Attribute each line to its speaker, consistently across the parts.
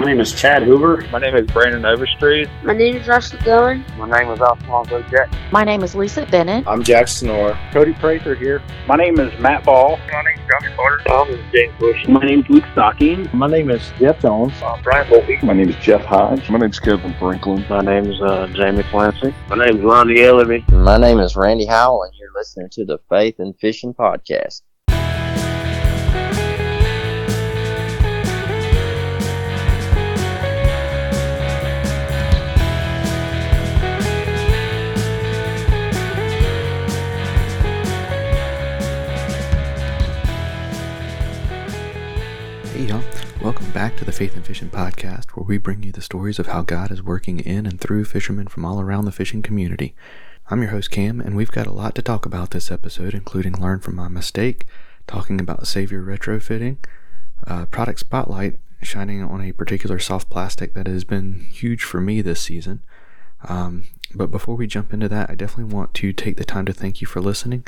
Speaker 1: My name is Chad Hoover.
Speaker 2: My name is Brandon Overstreet.
Speaker 3: My name is Russell Dillon.
Speaker 4: My name is Alfonso Jack.
Speaker 5: My name is Lisa Bennett.
Speaker 6: I'm Jack Snore.
Speaker 7: Cody Prather here.
Speaker 8: My name is Matt Ball.
Speaker 9: My name is Josh Carter.
Speaker 10: My name is James Bush.
Speaker 11: My name is Luke Stocking.
Speaker 12: My name is Jeff Jones.
Speaker 13: Uh, Brian Volpe.
Speaker 14: My name is Jeff Hodge.
Speaker 15: My name is Kevin Franklin.
Speaker 16: My name is uh, Jamie Clancy.
Speaker 17: My name is Lonnie Ellerby.
Speaker 18: My name is Randy Howell, and you're listening to the Faith and Fishing Podcast.
Speaker 19: Welcome back to the Faith and Fishing Podcast, where we bring you the stories of how God is working in and through fishermen from all around the fishing community. I'm your host Cam, and we've got a lot to talk about this episode, including learn from my mistake, talking about Savior retrofitting, uh, product spotlight, shining on a particular soft plastic that has been huge for me this season. Um, but before we jump into that, I definitely want to take the time to thank you for listening.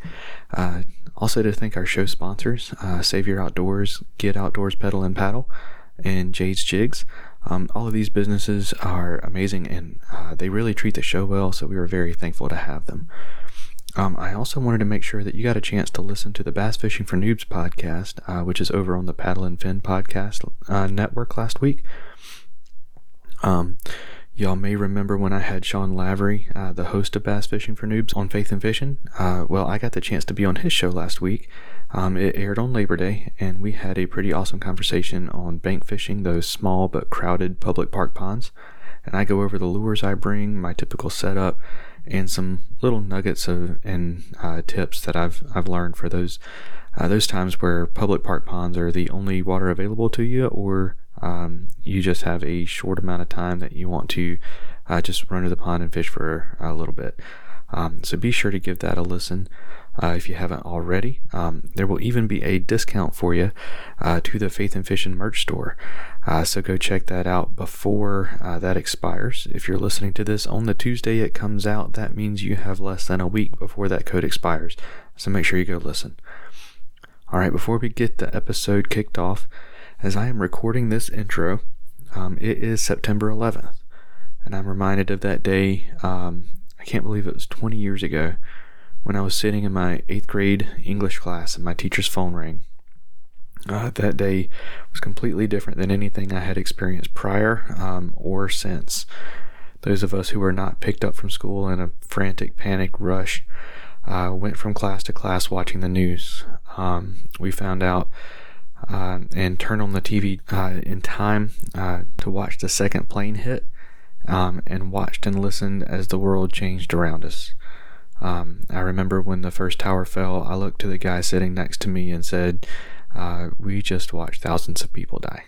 Speaker 19: Uh, also, to thank our show sponsors uh, Savior Outdoors, Get Outdoors Pedal and Paddle, and Jade's Jigs. Um, all of these businesses are amazing and uh, they really treat the show well, so we were very thankful to have them. Um, I also wanted to make sure that you got a chance to listen to the Bass Fishing for Noobs podcast, uh, which is over on the Paddle and Fin podcast uh, network last week. Um, Y'all may remember when I had Sean Lavery, uh, the host of Bass Fishing for Noobs, on Faith and Fishing. Uh, well, I got the chance to be on his show last week. Um, it aired on Labor Day, and we had a pretty awesome conversation on bank fishing, those small but crowded public park ponds. And I go over the lures I bring, my typical setup, and some little nuggets of and uh, tips that I've I've learned for those uh, those times where public park ponds are the only water available to you, or um, you just have a short amount of time that you want to uh, just run to the pond and fish for a little bit. Um, so be sure to give that a listen uh, if you haven't already. Um, there will even be a discount for you uh, to the Faith and Fishing merch store. Uh, so go check that out before uh, that expires. If you're listening to this on the Tuesday it comes out, that means you have less than a week before that code expires. So make sure you go listen. All right, before we get the episode kicked off, as I am recording this intro, um, it is September 11th, and I'm reminded of that day. Um, I can't believe it was 20 years ago when I was sitting in my eighth grade English class and my teacher's phone rang. Uh, that day was completely different than anything I had experienced prior um, or since. Those of us who were not picked up from school in a frantic panic rush uh, went from class to class watching the news. Um, we found out uh, and turned on the TV uh, in time uh, to watch the second plane hit, um, and watched and listened as the world changed around us. Um, I remember when the first tower fell, I looked to the guy sitting next to me and said, uh, We just watched thousands of people die.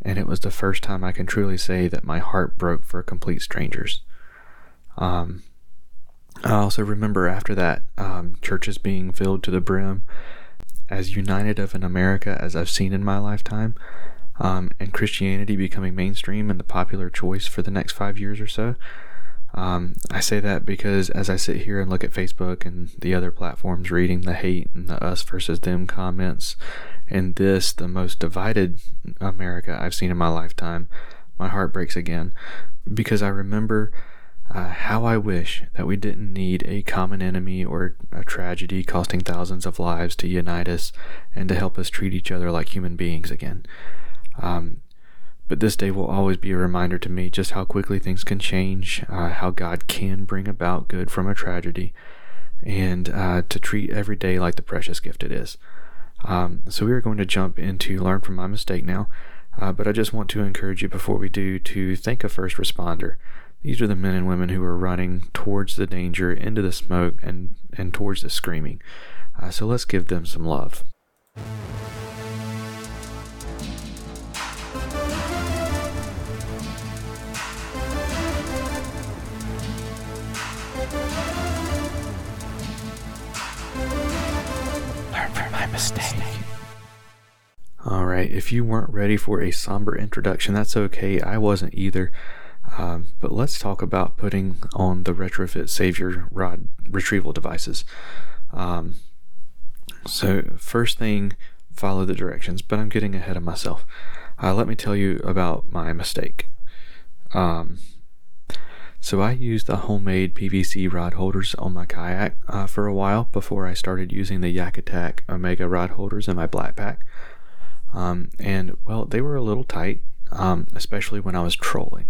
Speaker 19: And it was the first time I can truly say that my heart broke for complete strangers. Um, I also remember after that, um, churches being filled to the brim, as united of an America as I've seen in my lifetime, um, and Christianity becoming mainstream and the popular choice for the next five years or so. Um, I say that because as I sit here and look at Facebook and the other platforms, reading the hate and the us versus them comments, and this, the most divided America I've seen in my lifetime, my heart breaks again because I remember uh, how I wish that we didn't need a common enemy or a tragedy costing thousands of lives to unite us and to help us treat each other like human beings again. Um, but this day will always be a reminder to me just how quickly things can change, uh, how God can bring about good from a tragedy, and uh, to treat every day like the precious gift it is. Um, so we are going to jump into learn from my mistake now, uh, but I just want to encourage you before we do to thank a first responder. These are the men and women who are running towards the danger, into the smoke, and, and towards the screaming. Uh, so let's give them some love. Learn from my mistake. All right, if you weren't ready for a somber introduction, that's okay. I wasn't either. Um, but let's talk about putting on the retrofit Savior rod retrieval devices. Um, so, first thing follow the directions, but I'm getting ahead of myself. Uh, let me tell you about my mistake. Um, so I used the homemade PVC rod holders on my kayak uh, for a while before I started using the Yak Attack Omega rod holders in my BlackPak. Um, and well, they were a little tight, um, especially when I was trolling.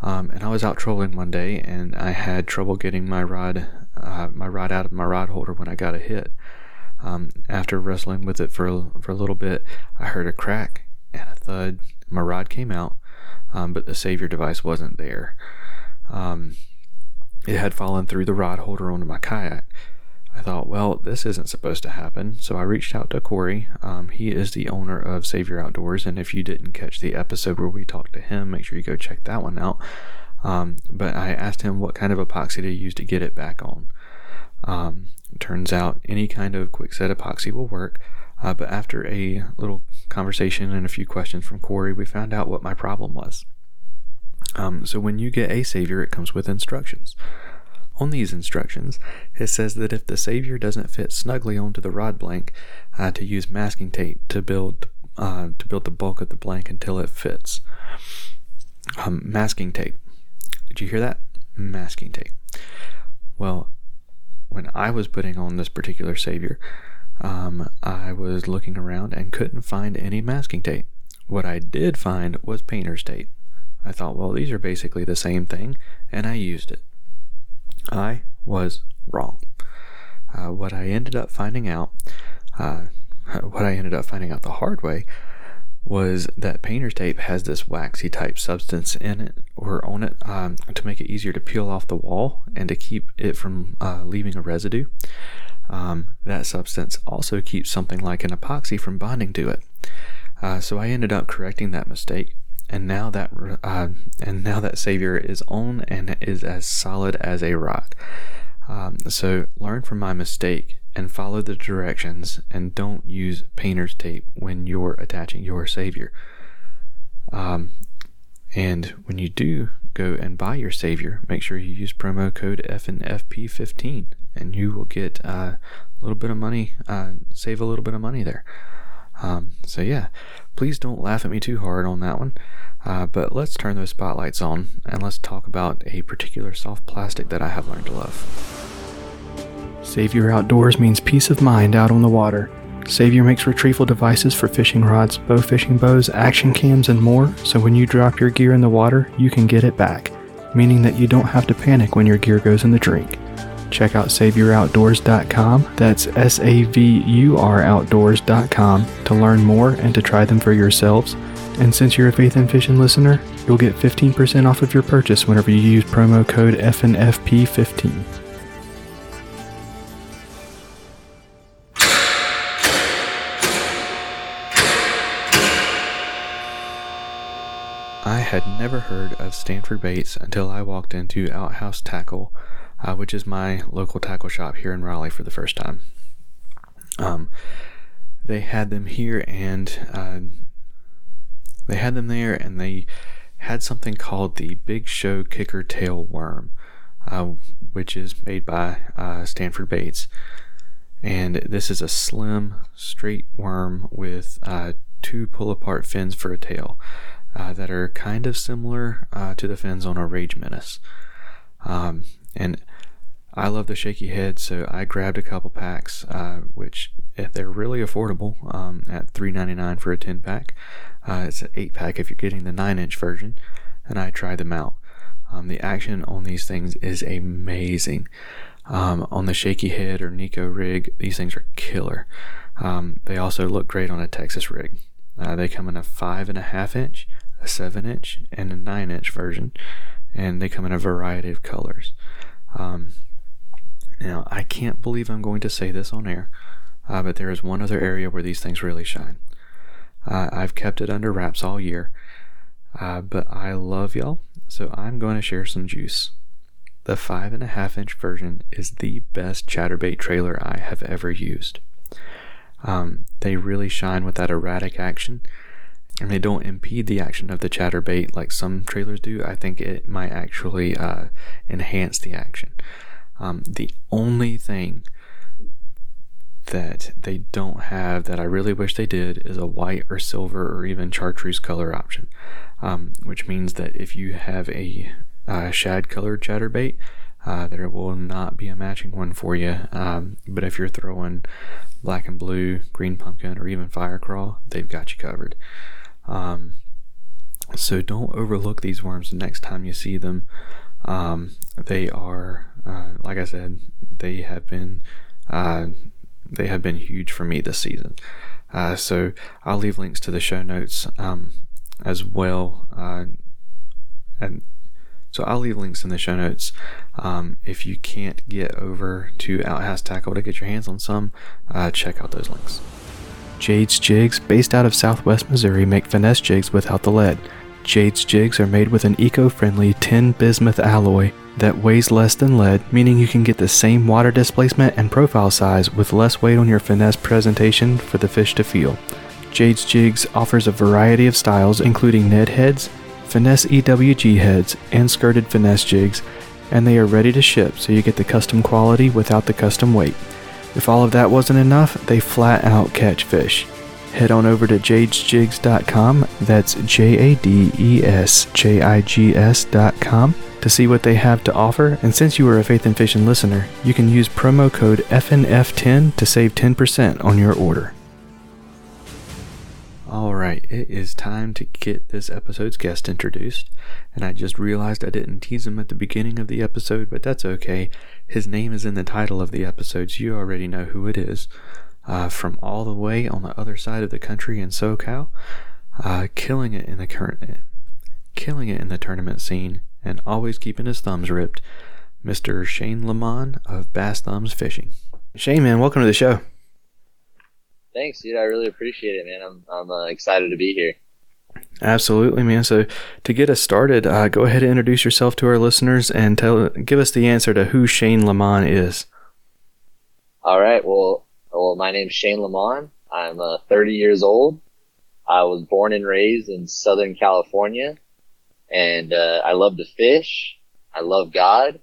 Speaker 19: Um, and I was out trolling one day, and I had trouble getting my rod, uh, my rod out of my rod holder when I got a hit. Um, after wrestling with it for a, for a little bit, I heard a crack and a thud. My rod came out, um, but the savior device wasn't there. Um, it had fallen through the rod holder onto my kayak. I thought, well, this isn't supposed to happen. So I reached out to Corey. Um, he is the owner of Savior Outdoors. And if you didn't catch the episode where we talked to him, make sure you go check that one out. Um, but I asked him what kind of epoxy to use to get it back on. Um, turns out any kind of quick set epoxy will work. Uh, but after a little conversation and a few questions from Corey, we found out what my problem was. Um, so when you get a Savior, it comes with instructions. On these instructions, it says that if the Savior doesn't fit snugly onto the rod blank, uh, to use masking tape to build uh, to build the bulk of the blank until it fits. Um, masking tape. Did you hear that? Masking tape. Well, when I was putting on this particular Savior, um, I was looking around and couldn't find any masking tape. What I did find was painter's tape. I thought, well, these are basically the same thing, and I used it. I was wrong. Uh, what I ended up finding out, uh, what I ended up finding out the hard way, was that painter's tape has this waxy type substance in it or on it um, to make it easier to peel off the wall and to keep it from uh, leaving a residue. Um, that substance also keeps something like an epoxy from bonding to it. Uh, so I ended up correcting that mistake and now that uh, and now that Savior is on and is as solid as a rock. Um, so learn from my mistake and follow the directions, and don't use painter's tape when you're attaching your Savior. Um, and when you do go and buy your Savior, make sure you use promo code FNFP15, and you will get uh, a little bit of money, uh, save a little bit of money there. Um, so yeah, please don't laugh at me too hard on that one. Uh, but let's turn those spotlights on and let's talk about a particular soft plastic that I have learned to love. Savior Outdoors means peace of mind out on the water. Savior makes retrieval devices for fishing rods, bow fishing bows, action cams, and more, so when you drop your gear in the water, you can get it back, meaning that you don't have to panic when your gear goes in the drink. Check out SaviorOutdoors.com, that's S A V U R Outdoors.com, to learn more and to try them for yourselves. And since you're a Faith and Fishing listener, you'll get 15% off of your purchase whenever you use promo code FNFP15. I had never heard of Stanford Baits until I walked into Outhouse Tackle, uh, which is my local tackle shop here in Raleigh for the first time. Um, they had them here, and uh, they had them there and they had something called the Big Show Kicker Tail Worm, uh, which is made by uh, Stanford Baits. And this is a slim, straight worm with uh, two pull apart fins for a tail uh, that are kind of similar uh, to the fins on a Rage Menace. Um, and I love the shaky head, so I grabbed a couple packs, uh, which they're really affordable um, at $3.99 for a 10 pack. Uh, it's an 8 pack if you're getting the 9 inch version, and I tried them out. Um, the action on these things is amazing. Um, on the shaky head or Neko rig, these things are killer. Um, they also look great on a Texas rig. Uh, they come in a five and a half inch, a seven inch, and a nine inch version, and they come in a variety of colors. Um, now, I can't believe I'm going to say this on air, uh, but there is one other area where these things really shine. Uh, I've kept it under wraps all year, uh, but I love y'all, so I'm going to share some juice. The five and a half inch version is the best chatterbait trailer I have ever used. Um, they really shine with that erratic action, and they don't impede the action of the chatterbait like some trailers do. I think it might actually uh, enhance the action. Um, the only thing that they don't have that I really wish they did is a white or silver or even chartreuse color option, um, which means that if you have a uh, shad colored chatterbait, uh, there will not be a matching one for you. Um, but if you're throwing black and blue, green pumpkin, or even fire crawl, they've got you covered. Um, so don't overlook these worms the next time you see them. Um, they are, uh, like I said, they have been uh, they have been huge for me this season. Uh, so I'll leave links to the show notes um, as well, uh, and so I'll leave links in the show notes. Um, if you can't get over to Outhouse Tackle to get your hands on some, uh, check out those links. Jade's Jigs, based out of southwest Missouri, make finesse jigs without the lead. Jade's jigs are made with an eco friendly tin bismuth alloy that weighs less than lead, meaning you can get the same water displacement and profile size with less weight on your finesse presentation for the fish to feel. Jade's Jigs offers a variety of styles, including Ned heads, finesse EWG heads, and skirted finesse jigs, and they are ready to ship so you get the custom quality without the custom weight. If all of that wasn't enough, they flat out catch fish head on over to jadesjigs.com. That's J A D E S J I G S.com to see what they have to offer. And since you are a Faith and Fishing listener, you can use promo code FNF10 to save 10% on your order. All right, it is time to get this episode's guest introduced. And I just realized I didn't tease him at the beginning of the episode, but that's okay. His name is in the title of the episode, so you already know who it is uh, from all the way on the other side of the country in SoCal, uh, killing it in the current, killing it in the tournament scene, and always keeping his thumbs ripped. Mr. Shane Lamon of Bass Thumbs Fishing. Shane, man, welcome to the show.
Speaker 18: Thanks, dude. I really appreciate it, man. I'm I'm uh, excited to be here.
Speaker 19: Absolutely, man. So to get us started, uh, go ahead and introduce yourself to our listeners and tell give us the answer to who Shane Lamon is.
Speaker 18: All right. Well, well, my name's Shane Lamont. I'm uh, 30 years old. I was born and raised in Southern California, and uh, I love to fish. I love God,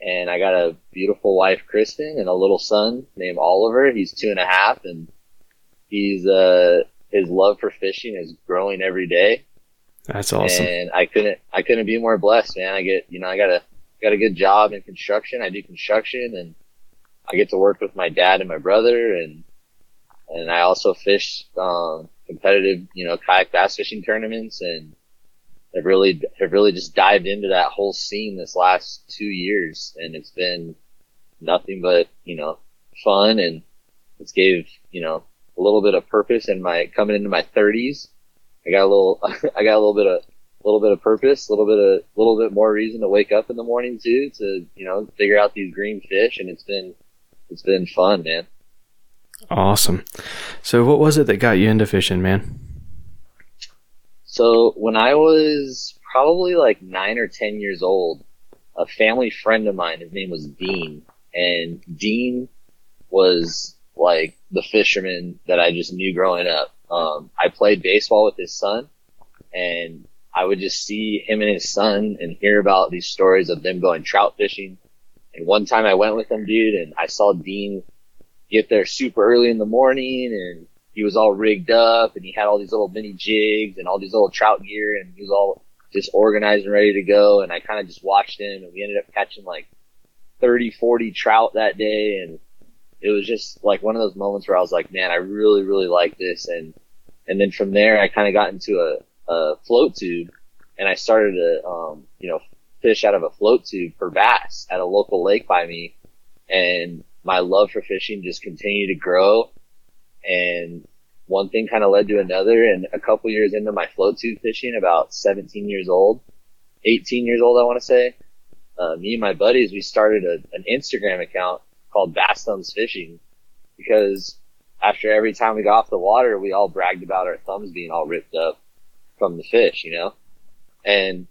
Speaker 18: and I got a beautiful wife, Kristen, and a little son named Oliver. He's two and a half, and he's uh, his love for fishing is growing every day.
Speaker 19: That's awesome.
Speaker 18: And I couldn't I couldn't be more blessed, man. I get you know I got a got a good job in construction. I do construction and I get to work with my dad and my brother, and and I also fish um, competitive, you know, kayak bass fishing tournaments, and have really have really just dived into that whole scene this last two years, and it's been nothing but you know fun, and it's gave you know a little bit of purpose in my coming into my 30s. I got a little I got a little bit of a little bit of purpose, a little bit of a little bit more reason to wake up in the morning too, to you know figure out these green fish, and it's been it's been fun, man.
Speaker 19: Awesome. So, what was it that got you into fishing, man?
Speaker 18: So, when I was probably like nine or 10 years old, a family friend of mine, his name was Dean, and Dean was like the fisherman that I just knew growing up. Um, I played baseball with his son, and I would just see him and his son and hear about these stories of them going trout fishing and one time I went with him, dude, and I saw Dean get there super early in the morning and he was all rigged up and he had all these little mini jigs and all these little trout gear and he was all just organized and ready to go. And I kind of just watched him and we ended up catching like 30, 40 trout that day. And it was just like one of those moments where I was like, man, I really, really like this. And, and then from there, I kind of got into a, a float tube and I started to, um, you know, fish out of a float tube for bass at a local lake by me. And my love for fishing just continued to grow. And one thing kind of led to another. And a couple years into my float tube fishing, about 17 years old, 18 years old, I want to say, uh, me and my buddies, we started a, an Instagram account called Bass Thumbs Fishing because after every time we got off the water, we all bragged about our thumbs being all ripped up from the fish, you know? And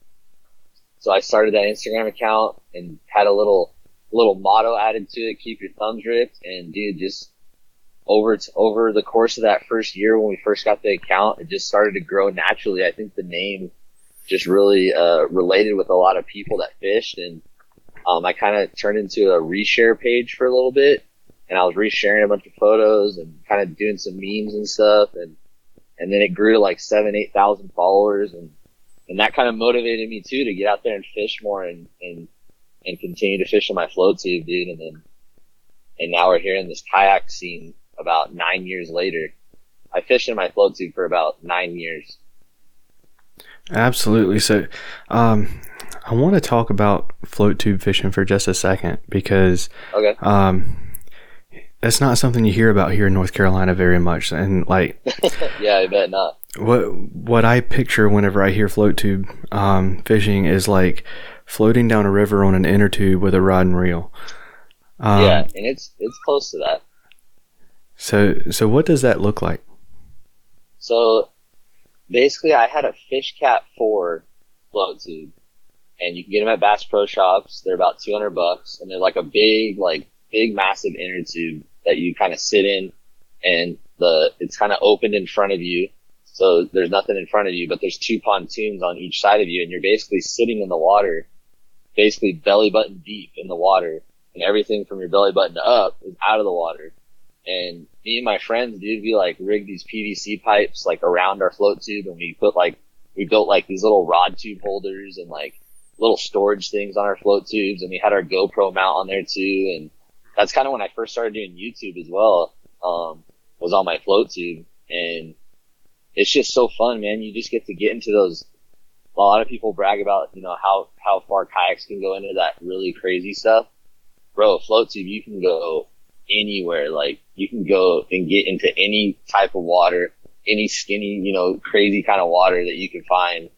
Speaker 18: so I started that Instagram account and had a little little motto added to it: keep your thumbs ripped. And dude, just over over the course of that first year when we first got the account, it just started to grow naturally. I think the name just really uh, related with a lot of people that fished, and um, I kind of turned into a reshare page for a little bit. and I was resharing a bunch of photos and kind of doing some memes and stuff. And, and then it grew to like seven, 8,000 followers. And, and that kind of motivated me too to get out there and fish more and, and, and continue to fish on my float tube, dude. And then, and now we're here in this kayak scene about nine years later. I fished in my float tube for about nine years.
Speaker 19: Absolutely. So, um, I want to talk about float tube fishing for just a second because
Speaker 18: Okay.
Speaker 19: um, it's not something you hear about here in North Carolina very much. And like
Speaker 18: yeah, I bet not.
Speaker 19: what what I picture whenever I hear float tube um, fishing is like floating down a river on an inner tube with a rod and reel. Um,
Speaker 18: yeah, and it's it's close to that.
Speaker 19: So so what does that look like?
Speaker 18: So basically, I had a Fish Cat Four float tube, and you can get them at Bass Pro Shops. They're about two hundred bucks, and they're like a big, like big, massive inner tube that you kind of sit in, and the it's kind of opened in front of you. So there's nothing in front of you, but there's two pontoons on each side of you, and you're basically sitting in the water, basically belly button deep in the water, and everything from your belly button up is out of the water. And me and my friends, dude, we like rigged these PVC pipes like around our float tube, and we put like we built like these little rod tube holders and like little storage things on our float tubes, and we had our GoPro mount on there too. And that's kind of when I first started doing YouTube as well. Um, was on my float tube, and it's just so fun, man. You just get to get into those. A lot of people brag about, you know, how how far kayaks can go into that really crazy stuff. Bro, float tube, you can go anywhere. Like you can go and get into any type of water, any skinny, you know, crazy kind of water that you can find.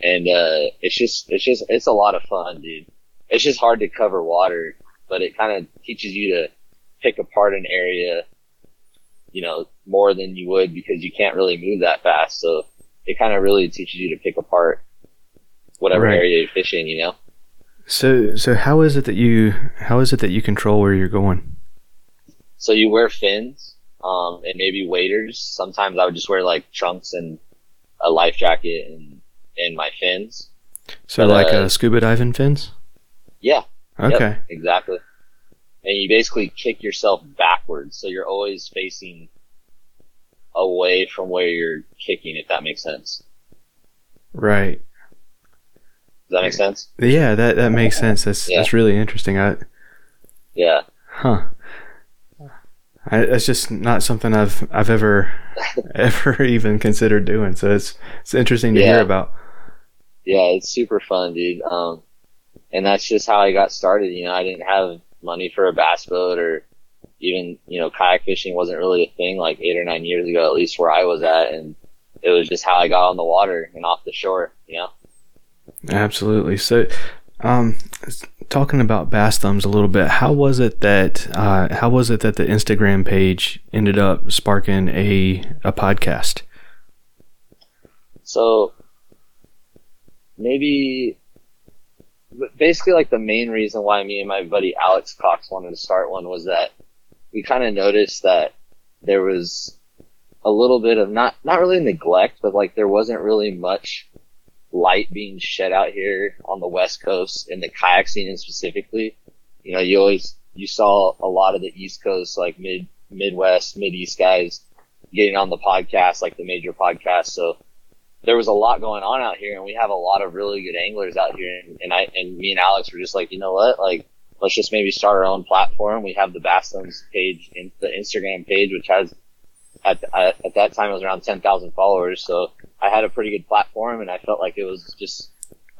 Speaker 18: And, uh, it's just, it's just, it's a lot of fun, dude. It's just hard to cover water, but it kind of teaches you to pick apart an area, you know, more than you would because you can't really move that fast. So it kind of really teaches you to pick apart whatever
Speaker 19: Right.
Speaker 18: area you're fishing, you know?
Speaker 19: So so how is it that you how is it that you control where you're going?
Speaker 18: So you wear fins, um, and maybe waders. Sometimes I would just wear like trunks and a life jacket and, and my fins.
Speaker 19: So
Speaker 18: But,
Speaker 19: like
Speaker 18: uh,
Speaker 19: scuba diving fins?
Speaker 18: Yeah. Yep,
Speaker 19: Okay.
Speaker 18: exactly. And you basically kick yourself backwards. So you're always facing away from where you're kicking, if that makes sense.
Speaker 19: Right.
Speaker 18: Does that make sense?
Speaker 19: Yeah, that that makes sense. That's
Speaker 18: Yeah.
Speaker 19: that's really interesting. I
Speaker 18: Yeah.
Speaker 19: huh. I, that's just not something I've I've ever ever even considered doing. So it's it's interesting to hear about.
Speaker 18: Yeah, it's super fun, dude. Um, and that's just how I got started. You know, I didn't have money for a bass boat or even, you know, kayak fishing wasn't really a thing like eight or nine years ago, at least where I was at. And it was just how I got on the water and off the shore, you know?
Speaker 19: Absolutely. So, um, talking about bass thumbs a little bit, how was it that uh, how was it that the Instagram page ended up sparking a a podcast?
Speaker 18: So maybe basically like the main reason why me and my buddy Alex Cox wanted to start one was that we kind of noticed that there was a little bit of not not really neglect, but like there wasn't really much light being shed out here on the west coast in the kayak scene specifically. You know, you always you saw a lot of the East Coast like mid Midwest, Mid East guys getting on the podcast, like the major podcasts. So there was a lot going on out here and we have a lot of really good anglers out here and, and I and me and Alex were just like, you know what, like let's just maybe start our own platform. We have the Bass Thumbs page in the Instagram page, which has at, at, at that time it was around 10,000 followers. So I had a pretty good platform and I felt like it was just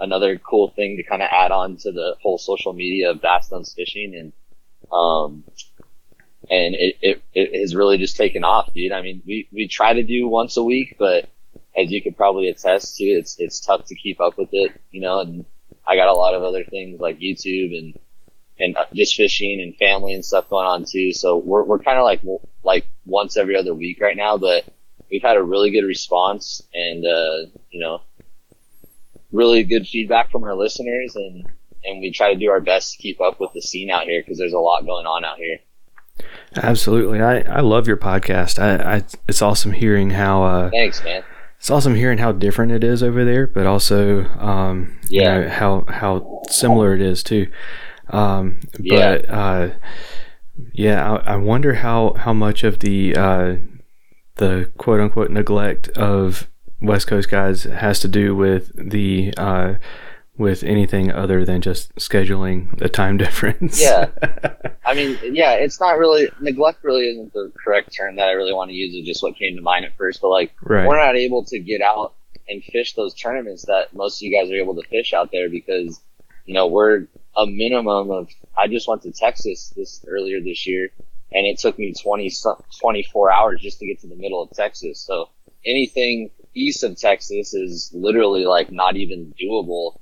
Speaker 18: another cool thing to kind of add on to the whole social media of Bass Thumbs fishing and, um, and it, it, it has really just taken off, dude. I mean, we, we try to do once a week, but as you could probably attest to, it's it's tough to keep up with it, you know. And I got a lot of other things like YouTube and and uh, just fishing and family and stuff going on too. So we're we're kind of like like once every other week right now, but we've had a really good response and uh, you know really good feedback from our listeners and and we try to do our best to keep up with the scene out here because there's a lot going on out here.
Speaker 19: Absolutely, I, I love your podcast. I, I it's awesome hearing how uh,
Speaker 18: Thanks, man.
Speaker 19: It's awesome hearing how different it is over there, but also um, you
Speaker 18: Yeah.
Speaker 19: know, how how similar it is too. Um,
Speaker 18: Yeah.
Speaker 19: but uh, Yeah, I, I wonder how how much of the uh, the quote unquote neglect of West Coast guys has to do with the uh, with anything other than just scheduling the time difference.
Speaker 18: Yeah. I mean, yeah, it's not really neglect. Really isn't the correct term that I really want to use. Is just what came to mind at first. But like,
Speaker 19: Right.
Speaker 18: we're not able to get out and fish those tournaments that most of you guys are able to fish out there because you know we're a minimum of. I just went to Texas this earlier this year, and it took me 20, 24 hours just to get to the middle of Texas. So anything east of Texas is literally like not even doable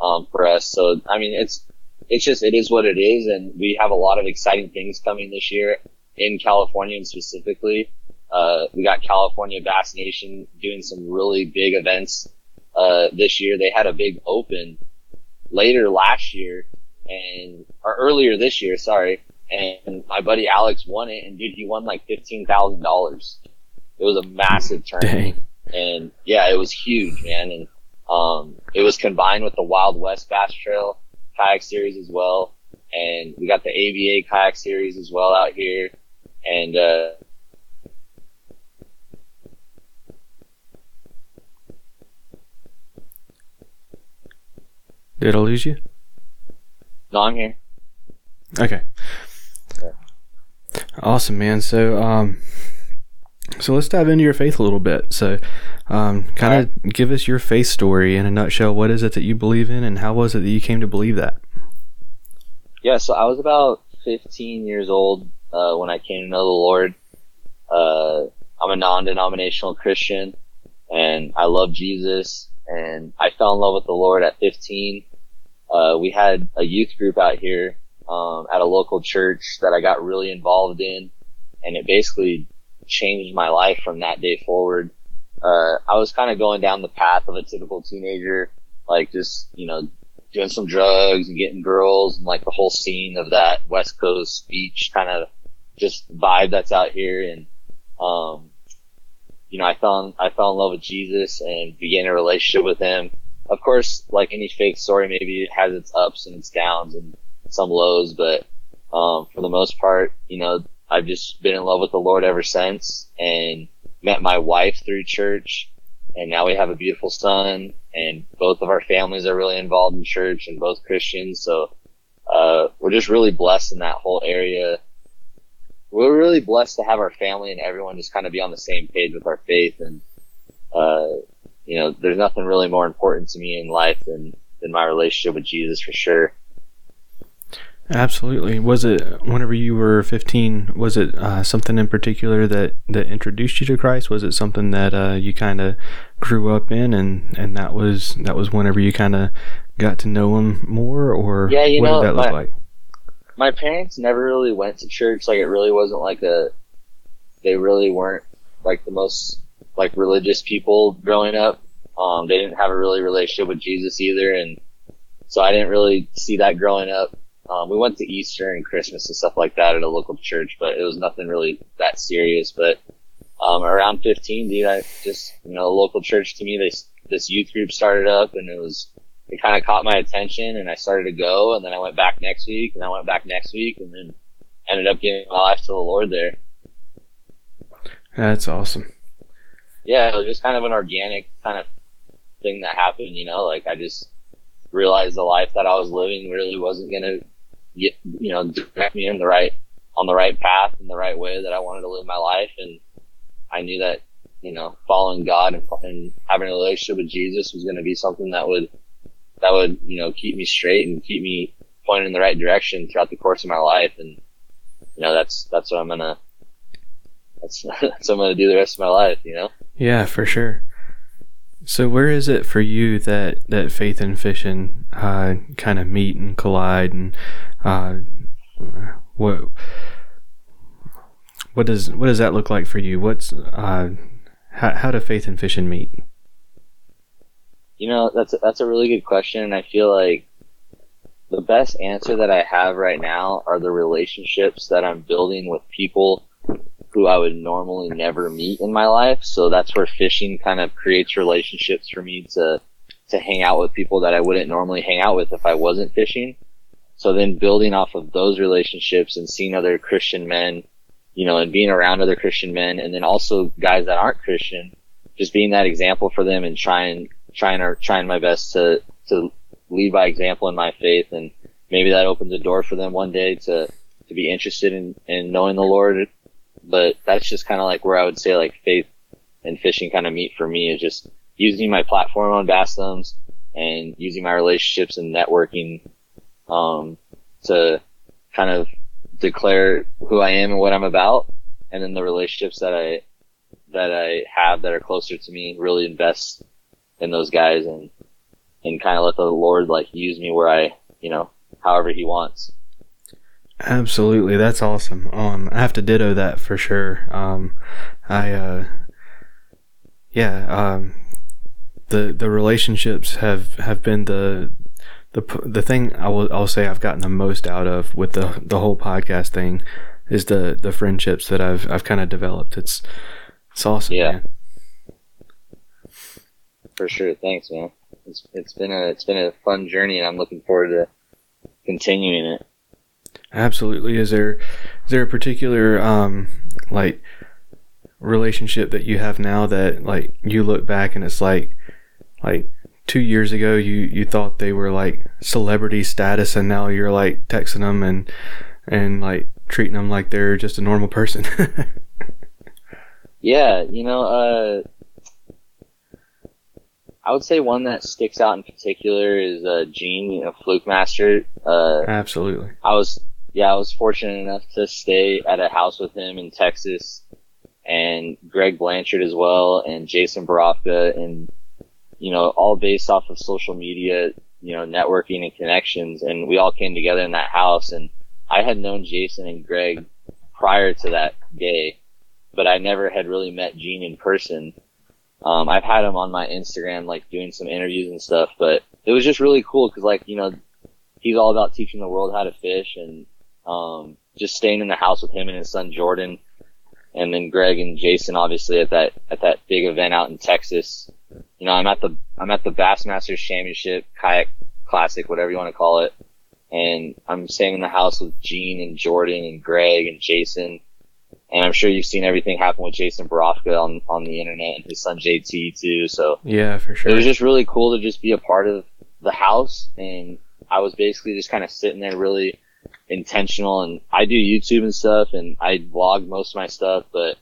Speaker 18: um, for us. So I mean, it's it's just it is what it is, and we have a lot of exciting things coming this year in California and specifically. Uh, we got California Bass Nation doing some really big events uh, this year. They had a big open later last year and or earlier this year, sorry. And my buddy Alex won it, and dude, he won like fifteen thousand dollars. It was a massive tournament
Speaker 19: Dang.
Speaker 18: and yeah, it was huge, man. And um, it was combined with the Wild West Bass Trail kayak series as well, and we got the ABA kayak series as well out here, and uh,
Speaker 19: Did I lose you?
Speaker 18: no, I'm here.
Speaker 19: Okay. Awesome, man. So, um, so let's dive into your faith a little bit. So, um, kind of give us your faith story in a nutshell. What is it that you believe in, and how was it that you came to believe that?
Speaker 18: Yeah, so I was about 15 years old uh, when I came to know the Lord. Uh, I'm a non-denominational Christian, and I love Jesus. And I fell in love with the Lord at 15. Uh, we had a youth group out here um, at a local church that I got really involved in, and it basically changed my life from that day forward. Uh, I was kind of going down the path of a typical teenager, like just you know doing some drugs and getting girls and like the whole scene of that West Coast beach kind of just vibe that's out here. And, um, you know, I fell in, I fell in love with Jesus and began a relationship with him. Of course, like any faith story, maybe it has its ups and its downs and some lows, but, um, for the most part, you know, I've just been in love with the Lord ever since and met my wife through church and now we have a beautiful son and both of our families are really involved in church and both Christians. So, uh, we're just really blessed in that whole area. We're really blessed to have our family and everyone just kind of be on the same page with our faith. And, uh, you know, there's nothing really more important to me in life than, than my relationship with Jesus for sure.
Speaker 19: Absolutely. Was it whenever you were 15? Was it uh, something in particular that that introduced you to Christ? Was it something that uh, you kind of grew up in, and and that was that was whenever you kind of got to know Him more, or
Speaker 18: Yeah, you
Speaker 19: what
Speaker 18: know,
Speaker 19: did that look
Speaker 18: my-
Speaker 19: like?
Speaker 18: my parents never really went to church. Like it really wasn't like a, they really weren't like the most like religious people growing up. Um, they didn't have a really relationship with Jesus either. And so I didn't really see that growing up. Um, we went to Easter and Christmas and stuff like that at a local church, but it was nothing really that serious. But, um, around 15, dude, I just, you know, a local church to me, this, this youth group started up and it was, it kind of caught my attention and I started to go and then I went back next week and I went back next week and then ended up giving my life to the Lord there.
Speaker 19: That's awesome.
Speaker 18: Yeah, it was just kind of an organic kind of thing that happened, you know, like I just realized the life that I was living really wasn't going to get, you know, direct me in the right, on the right path in the right way that I wanted to live my life. And I knew that, you know, following God and, and having a relationship with Jesus was going to be something that would, that would, you know, keep me straight and keep me pointed in the right direction throughout the course of my life. And, you know, that's, that's what I'm going to, that's, that's what I'm going to do the rest of my life, you know?
Speaker 19: Yeah, for sure. So where is it for you that that faith and fishing uh, kind of meet and collide, and uh, what what does what does that look like for you? What's uh, how how do faith and fishing meet?
Speaker 18: You know, that's a, that's a really good question, and I feel like the best answer that I have right now are the relationships that I'm building with people who I would normally never meet in my life. So that's where fishing kind of creates relationships for me to to hang out with people that I wouldn't normally hang out with if I wasn't fishing. So then building off of those relationships and seeing other Christian men, you know, and being around other Christian men and then also guys that aren't Christian, just being that example for them and trying, trying or trying my best to, to lead by example in my faith. And maybe that opens a door for them one day to, to be interested in, in knowing the Lord. But that's just kind of like where I would say like faith and fishing kind of meet for me is just using my platform on Bass Thumbs and using my relationships and networking, um, to kind of declare who I am and what I'm about. And then the relationships that I, that I have that are closer to me really invest in those guys and, and kind of let the Lord like use me where I, you know, however he wants.
Speaker 19: Absolutely, that's awesome. Um, I have to ditto that for sure. Um, I, uh, yeah, um, the the relationships have have been the the the thing I will I'll say I've gotten the most out of with the the whole podcast thing is the the friendships that I've I've kind of developed. It's it's awesome.
Speaker 18: Yeah.
Speaker 19: Man.
Speaker 18: For sure. Thanks, man. It's it's been a it's been a fun journey, and I'm looking forward to continuing it.
Speaker 19: Absolutely. Is there is there a particular um like relationship that you have now that like you look back and it's like like two years ago you you thought they were like celebrity status and now you're like texting them and and like treating them like they're just a normal person
Speaker 18: Yeah, you know, uh, I would say one that sticks out in particular is uh, Gene, you know, Fluke Master. Uh,
Speaker 19: absolutely
Speaker 18: I was, yeah, I was fortunate enough to stay at a house with him in Texas, and Greg Blanchard as well, and Jason Borofka, and you know, all based off of social media, you know, networking and connections, and we all came together in that house, and I had known Jason and Greg prior to that day, but I never had really met Gene in person. Um, I've had him on my Instagram, like doing some interviews and stuff, but it was just really cool because, like, you know, he's all about teaching the world how to fish and, um, just staying in the house with him and his son Jordan. And then Greg and Jason, obviously at that, at that big event out in Texas. You know, I'm at the, I'm at the Bassmasters Championship kayak classic, whatever you want to call it. And I'm staying in the house with Gene and Jordan and Greg and Jason. And I'm sure you've seen everything happen with Jason Borofka on, on the internet and his son JT too. So
Speaker 19: yeah for sure.
Speaker 18: it was just really cool to just be a part of the house. And I was basically just kind of sitting there really intentional. And I do YouTube and stuff and I vlog most of my stuff, but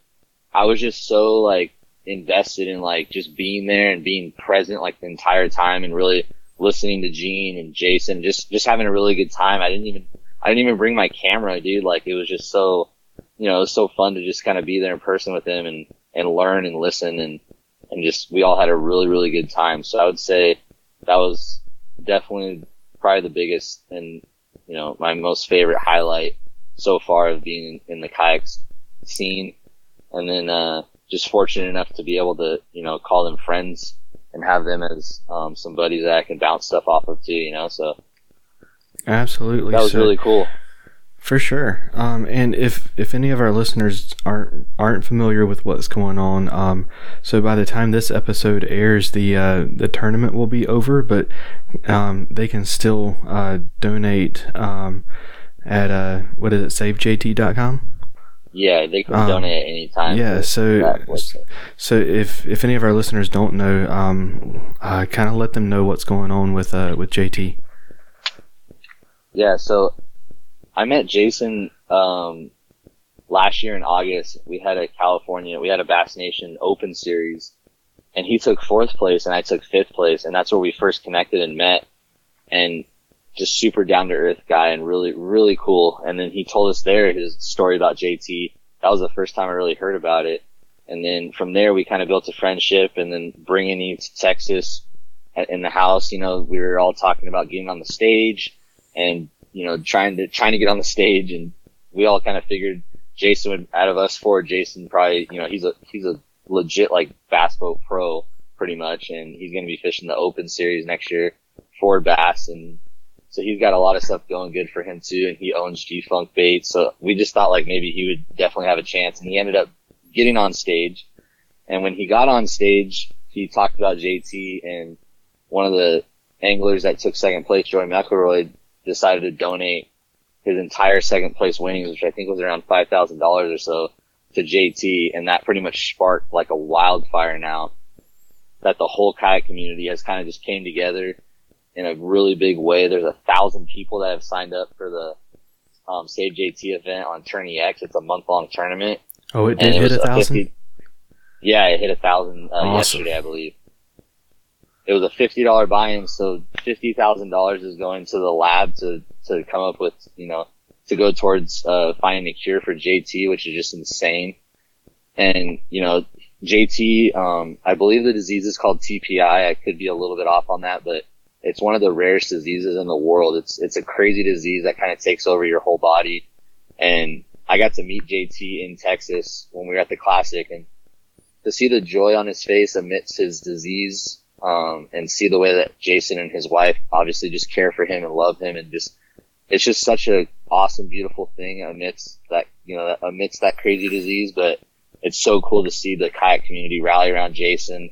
Speaker 18: I was just so like invested in like just being there and being present like the entire time and really listening to Gene and Jason, just, just having a really good time. I didn't even, I didn't even bring my camera, dude. Like it was just so, you know, it was so fun to just kind of be there in person with him and, and learn and listen and, and just, we all had a really, really good time. So I would say that was definitely probably the biggest and, you know, my most favorite highlight so far of being in, in the kayaks scene. And then, uh, just fortunate enough to be able to, you know, call them friends and have them as, um, some buddies that I can bounce stuff off of too, you know, so
Speaker 19: absolutely
Speaker 18: that was
Speaker 19: So-
Speaker 18: really cool.
Speaker 19: For sure. Um, and if if any of our listeners aren't aren't familiar with what's going on, um, so by the time this episode airs, the uh, the tournament will be over, but um, they can still uh, donate um, at uh, what is it, SaveJT.com.
Speaker 18: Yeah, they can
Speaker 19: Um,
Speaker 18: donate at any time.
Speaker 19: yeah, so so if if any of our listeners don't know, um, uh, kind of let them know what's going on with uh, with JT.
Speaker 18: Yeah, so I met Jason um, last year in August. We had a California, we had a Bass Nation Open Series, and he took fourth place and I took fifth place, and that's where we first connected and met. And just super down to earth guy and really, really cool. And then he told us there his story about JT. That was the first time I really heard about it. And then from there, we kind of built a friendship and then bringing him to Texas in the house, you know, we were all talking about getting on the stage and, you know, trying to, trying to get on the stage and we all kind of figured Jason would, out of us four, Jason probably, you know, he's a, he's a legit like bass boat pro pretty much and he's going to be fishing the open series next year for bass and so he's got a lot of stuff going good for him too, and he owns G Funk Baits. So we just thought like maybe he would definitely have a chance, and he ended up getting on stage. And when he got on stage, he talked about JT and one of the anglers that took second place, Joey McElroy, decided to donate his entire second place winnings, which I think was around five thousand dollars or so, to JT, and that pretty much sparked like a wildfire now that the whole kayak community has kind of just came together in a really big way. There's a thousand people that have signed up for the um, Save JT event on Tourney X. It's a month long tournament.
Speaker 19: Oh, it did hit a thousand.
Speaker 18: Yeah, it hit a thousand uh, awesome. yesterday, I believe. It was a fifty dollar buy-in, so fifty thousand dollars is going to the lab to to come up with, you know, to go towards uh, finding a cure for JT, which is just insane. And you know, JT, um, I believe the disease is called TPI. I could be a little bit off on that, but it's one of the rarest diseases in the world. It's it's a crazy disease that kind of takes over your whole body. And I got to meet JT in Texas when we were at the classic, and to see the joy on his face amidst his disease, um, and see the way that Jason and his wife obviously just care for him and love him, and just it's just such a awesome, beautiful thing amidst that you know amidst that crazy disease. But it's so cool to see the kayak community rally around Jason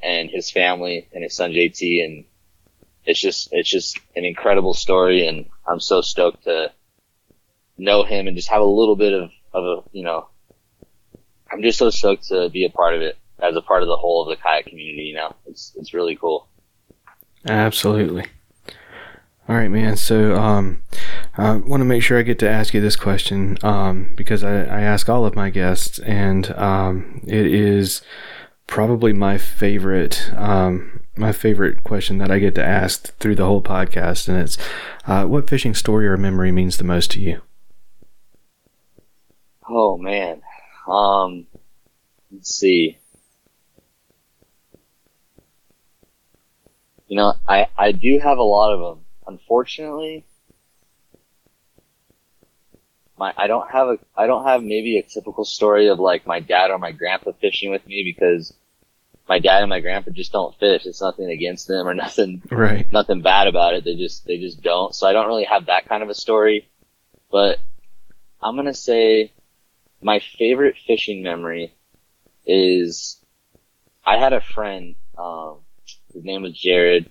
Speaker 18: and his family and his son JT, and it's just it's just an incredible story, and I'm so stoked to know him and just have a little bit of of a you know I'm just so stoked to be a part of it as a part of the whole of the kayak community. You know, it's it's really cool.
Speaker 19: Absolutely. All right, man. So, um, I want to make sure I get to ask you this question um, because I, I ask all of my guests, and um, it is probably my favorite um, my favorite question that I get to ask through the whole podcast, and it's uh, what fishing story or memory means the most to you.
Speaker 18: Oh man, um, let's see. You know, I, I do have a lot of them. Unfortunately, my, I don't have a, I don't have maybe a typical story of like my dad or my grandpa fishing with me because my dad and my grandpa just don't fish. It's nothing against them or nothing,
Speaker 19: right?
Speaker 18: Nothing bad about it. They just, they just don't. So I don't really have that kind of a story, but I'm going to say my favorite fishing memory is I had a friend, um, his name was Jared,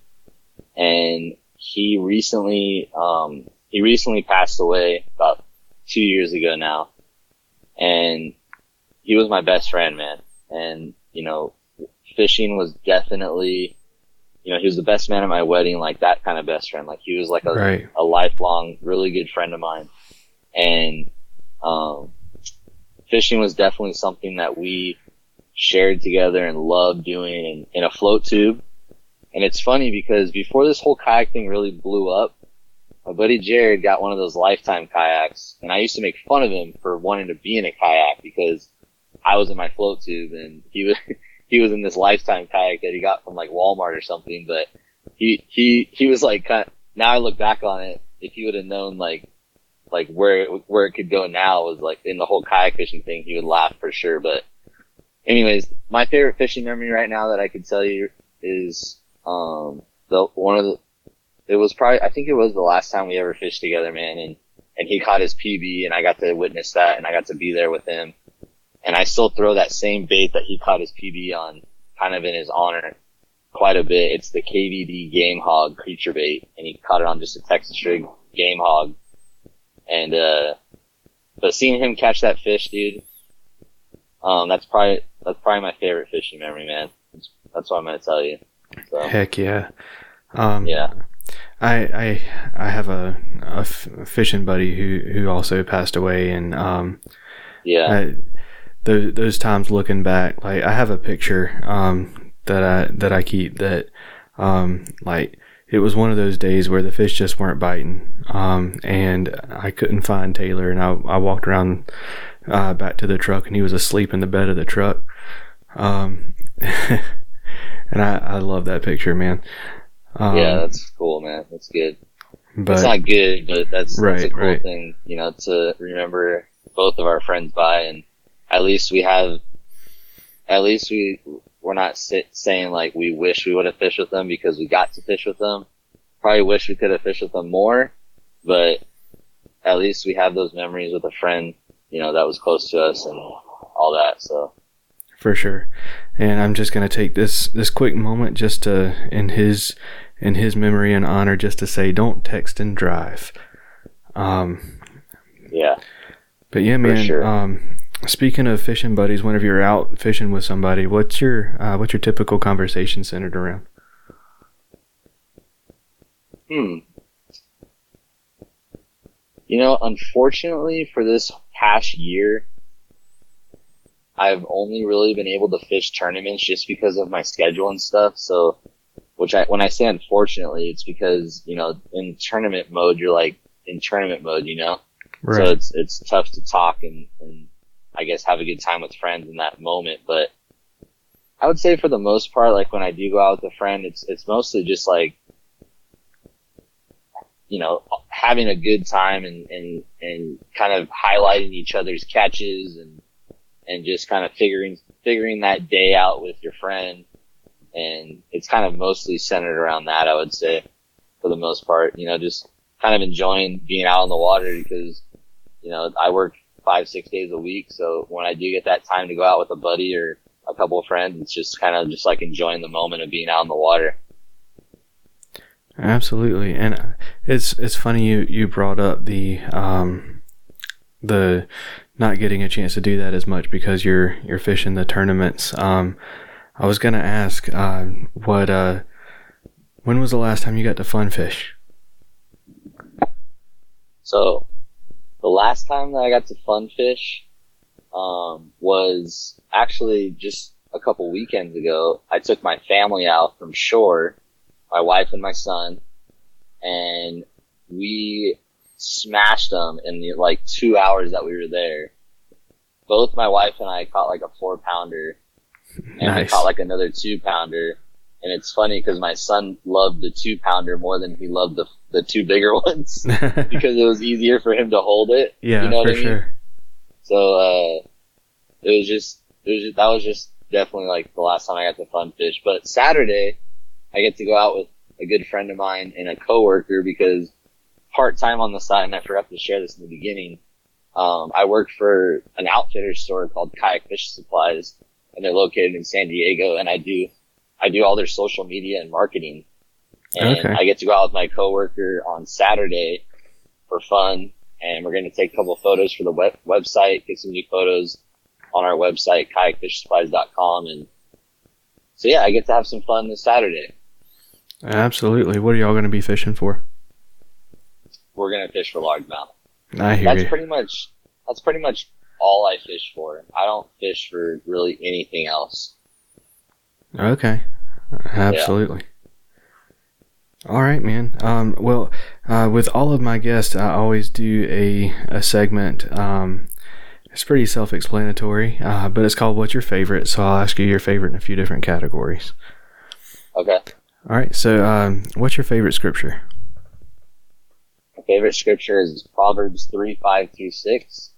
Speaker 18: and he recently, um, he recently passed away about two years ago now. And he was my best friend, man. And, you know, fishing was definitely, you know, he was the best man at my wedding, like that kind of best friend. Like he was like a, right. a lifelong, really good friend of mine. And, um, fishing was definitely something that we shared together and loved doing in, in a float tube. And it's funny because before this whole kayak thing really blew up, my buddy Jared got one of those lifetime kayaks and I used to make fun of him for wanting to be in a kayak because I was in my float tube and he was, he was in this lifetime kayak that he got from like Walmart or something, but he, he, he was like, kind of, now I look back on it, if he would have known like like where where it could go now was like in the whole kayak fishing thing. He would laugh for sure. But anyways, my favorite fishing memory right now that I could tell you is um the one of the it was probably I think it was the last time we ever fished together, man. And and he caught his PB, and I got to witness that, and I got to be there with him. And I still throw that same bait that he caught his PB on, kind of in his honor, quite a bit. It's the KVD game hog creature bait, and he caught it on just a Texas rig game hog and, uh, but seeing him catch that fish, dude, um, that's probably, that's probably my favorite fishing memory, man. That's, that's what I'm going to tell you. So.
Speaker 19: Heck yeah. Um,
Speaker 18: yeah.
Speaker 19: I, I, I have a fishing buddy who, who also passed away and, um,
Speaker 18: yeah,
Speaker 19: I, those, those times looking back, like I have a picture, um, that I, that I keep that, um, like it was one of those days where the fish just weren't biting. Um, and I couldn't find Taylor, and I, I walked around uh, back to the truck, and he was asleep in the bed of the truck. Um, and I, I love that picture, man.
Speaker 18: Um, yeah, that's cool, man. That's good. But, it's not good, but that's, right, that's a cool right. thing, you know, to remember both of our friends by, and at least we have, at least we we're not sit, saying like we wish we would have fished with them because we got to fish with them. Probably wish we could have fished with them more, but at least we have those memories with a friend, you know, that was close to us and all that. So
Speaker 19: for sure. and I'm just gonna take this this quick moment just to in his in his memory and honor just to say don't text and drive. Um,
Speaker 18: Yeah.
Speaker 19: but yeah, man.
Speaker 18: sure.
Speaker 19: Um, speaking of fishing buddies, whenever you're out fishing with somebody, what's your uh, what's your typical conversation centered around?
Speaker 18: Hmm. You know, unfortunately for this past year, I've only really been able to fish tournaments just because of my schedule and stuff. So, which I, when I say unfortunately, it's because, you know, in tournament mode, you're like in tournament mode, you know? So it's, it's tough to talk and, and I guess have a good time with friends in that moment. But I would say for the most part, like when I do go out with a friend, it's, it's mostly just like, you know, having a good time and, and, and kind of highlighting each other's catches and, and just kind of figuring, figuring that day out with your friend. And it's kind of mostly centered around that, I would say, for the most part, you know, just kind of enjoying being out on the water because, you know, I work five, six days a week. So when I do get that time to go out with a buddy or a couple of friends, it's just kind of just like enjoying the moment of being out in the water.
Speaker 19: Absolutely, and it's it's funny you you brought up the um the not getting a chance to do that as much because you're you're fishing the tournaments. Um, I was gonna ask uh, what uh when was the last time you got to fun fish?
Speaker 18: So the last time that I got to fun fish um, was actually just a couple weekends ago. I took my family out from shore, my wife and my son, and we smashed them in the like two hours that we were there. Both my wife and I caught like a four pounder, and we caught like another two pounder. And it's funny because my son loved the two pounder more than he loved the the two bigger ones because it was easier for him to hold it.
Speaker 19: yeah,
Speaker 18: you know what
Speaker 19: for
Speaker 18: I mean?
Speaker 19: sure.
Speaker 18: So uh, it was just it was just, that was just definitely like the last time I got to fun fish. But Saturday, I get to go out with a good friend of mine and a coworker because part time on the side, and I forgot to share this in the beginning. Um, I work for an outfitter store called Kayak Fish Supplies, and they're located in San Diego. And I do I do all their social media and marketing. And
Speaker 19: Okay.
Speaker 18: I get to go out with my coworker on Saturday for fun, and we're going to take a couple photos for the web- website, get some new photos on our website, kayakfishsupplies.com. And so, yeah, I get to have some fun this Saturday.
Speaker 19: Absolutely. What are y'all gonna be fishing for?
Speaker 18: We're going to fish for largemouth.
Speaker 19: I hear
Speaker 18: That's
Speaker 19: you.
Speaker 18: pretty much, that's pretty much all I fish for. I don't fish for really anything else.
Speaker 19: Okay. Absolutely. All right, man. Um, well, uh, with all of my guests, I always do a, a segment. Um, it's pretty self explanatory, uh, but it's called What's Your Favorite? So I'll ask you your favorite in a few different categories.
Speaker 18: Okay.
Speaker 19: All right. So, um, what's your favorite scripture?
Speaker 18: My favorite scripture is Proverbs 3, 5 through 6.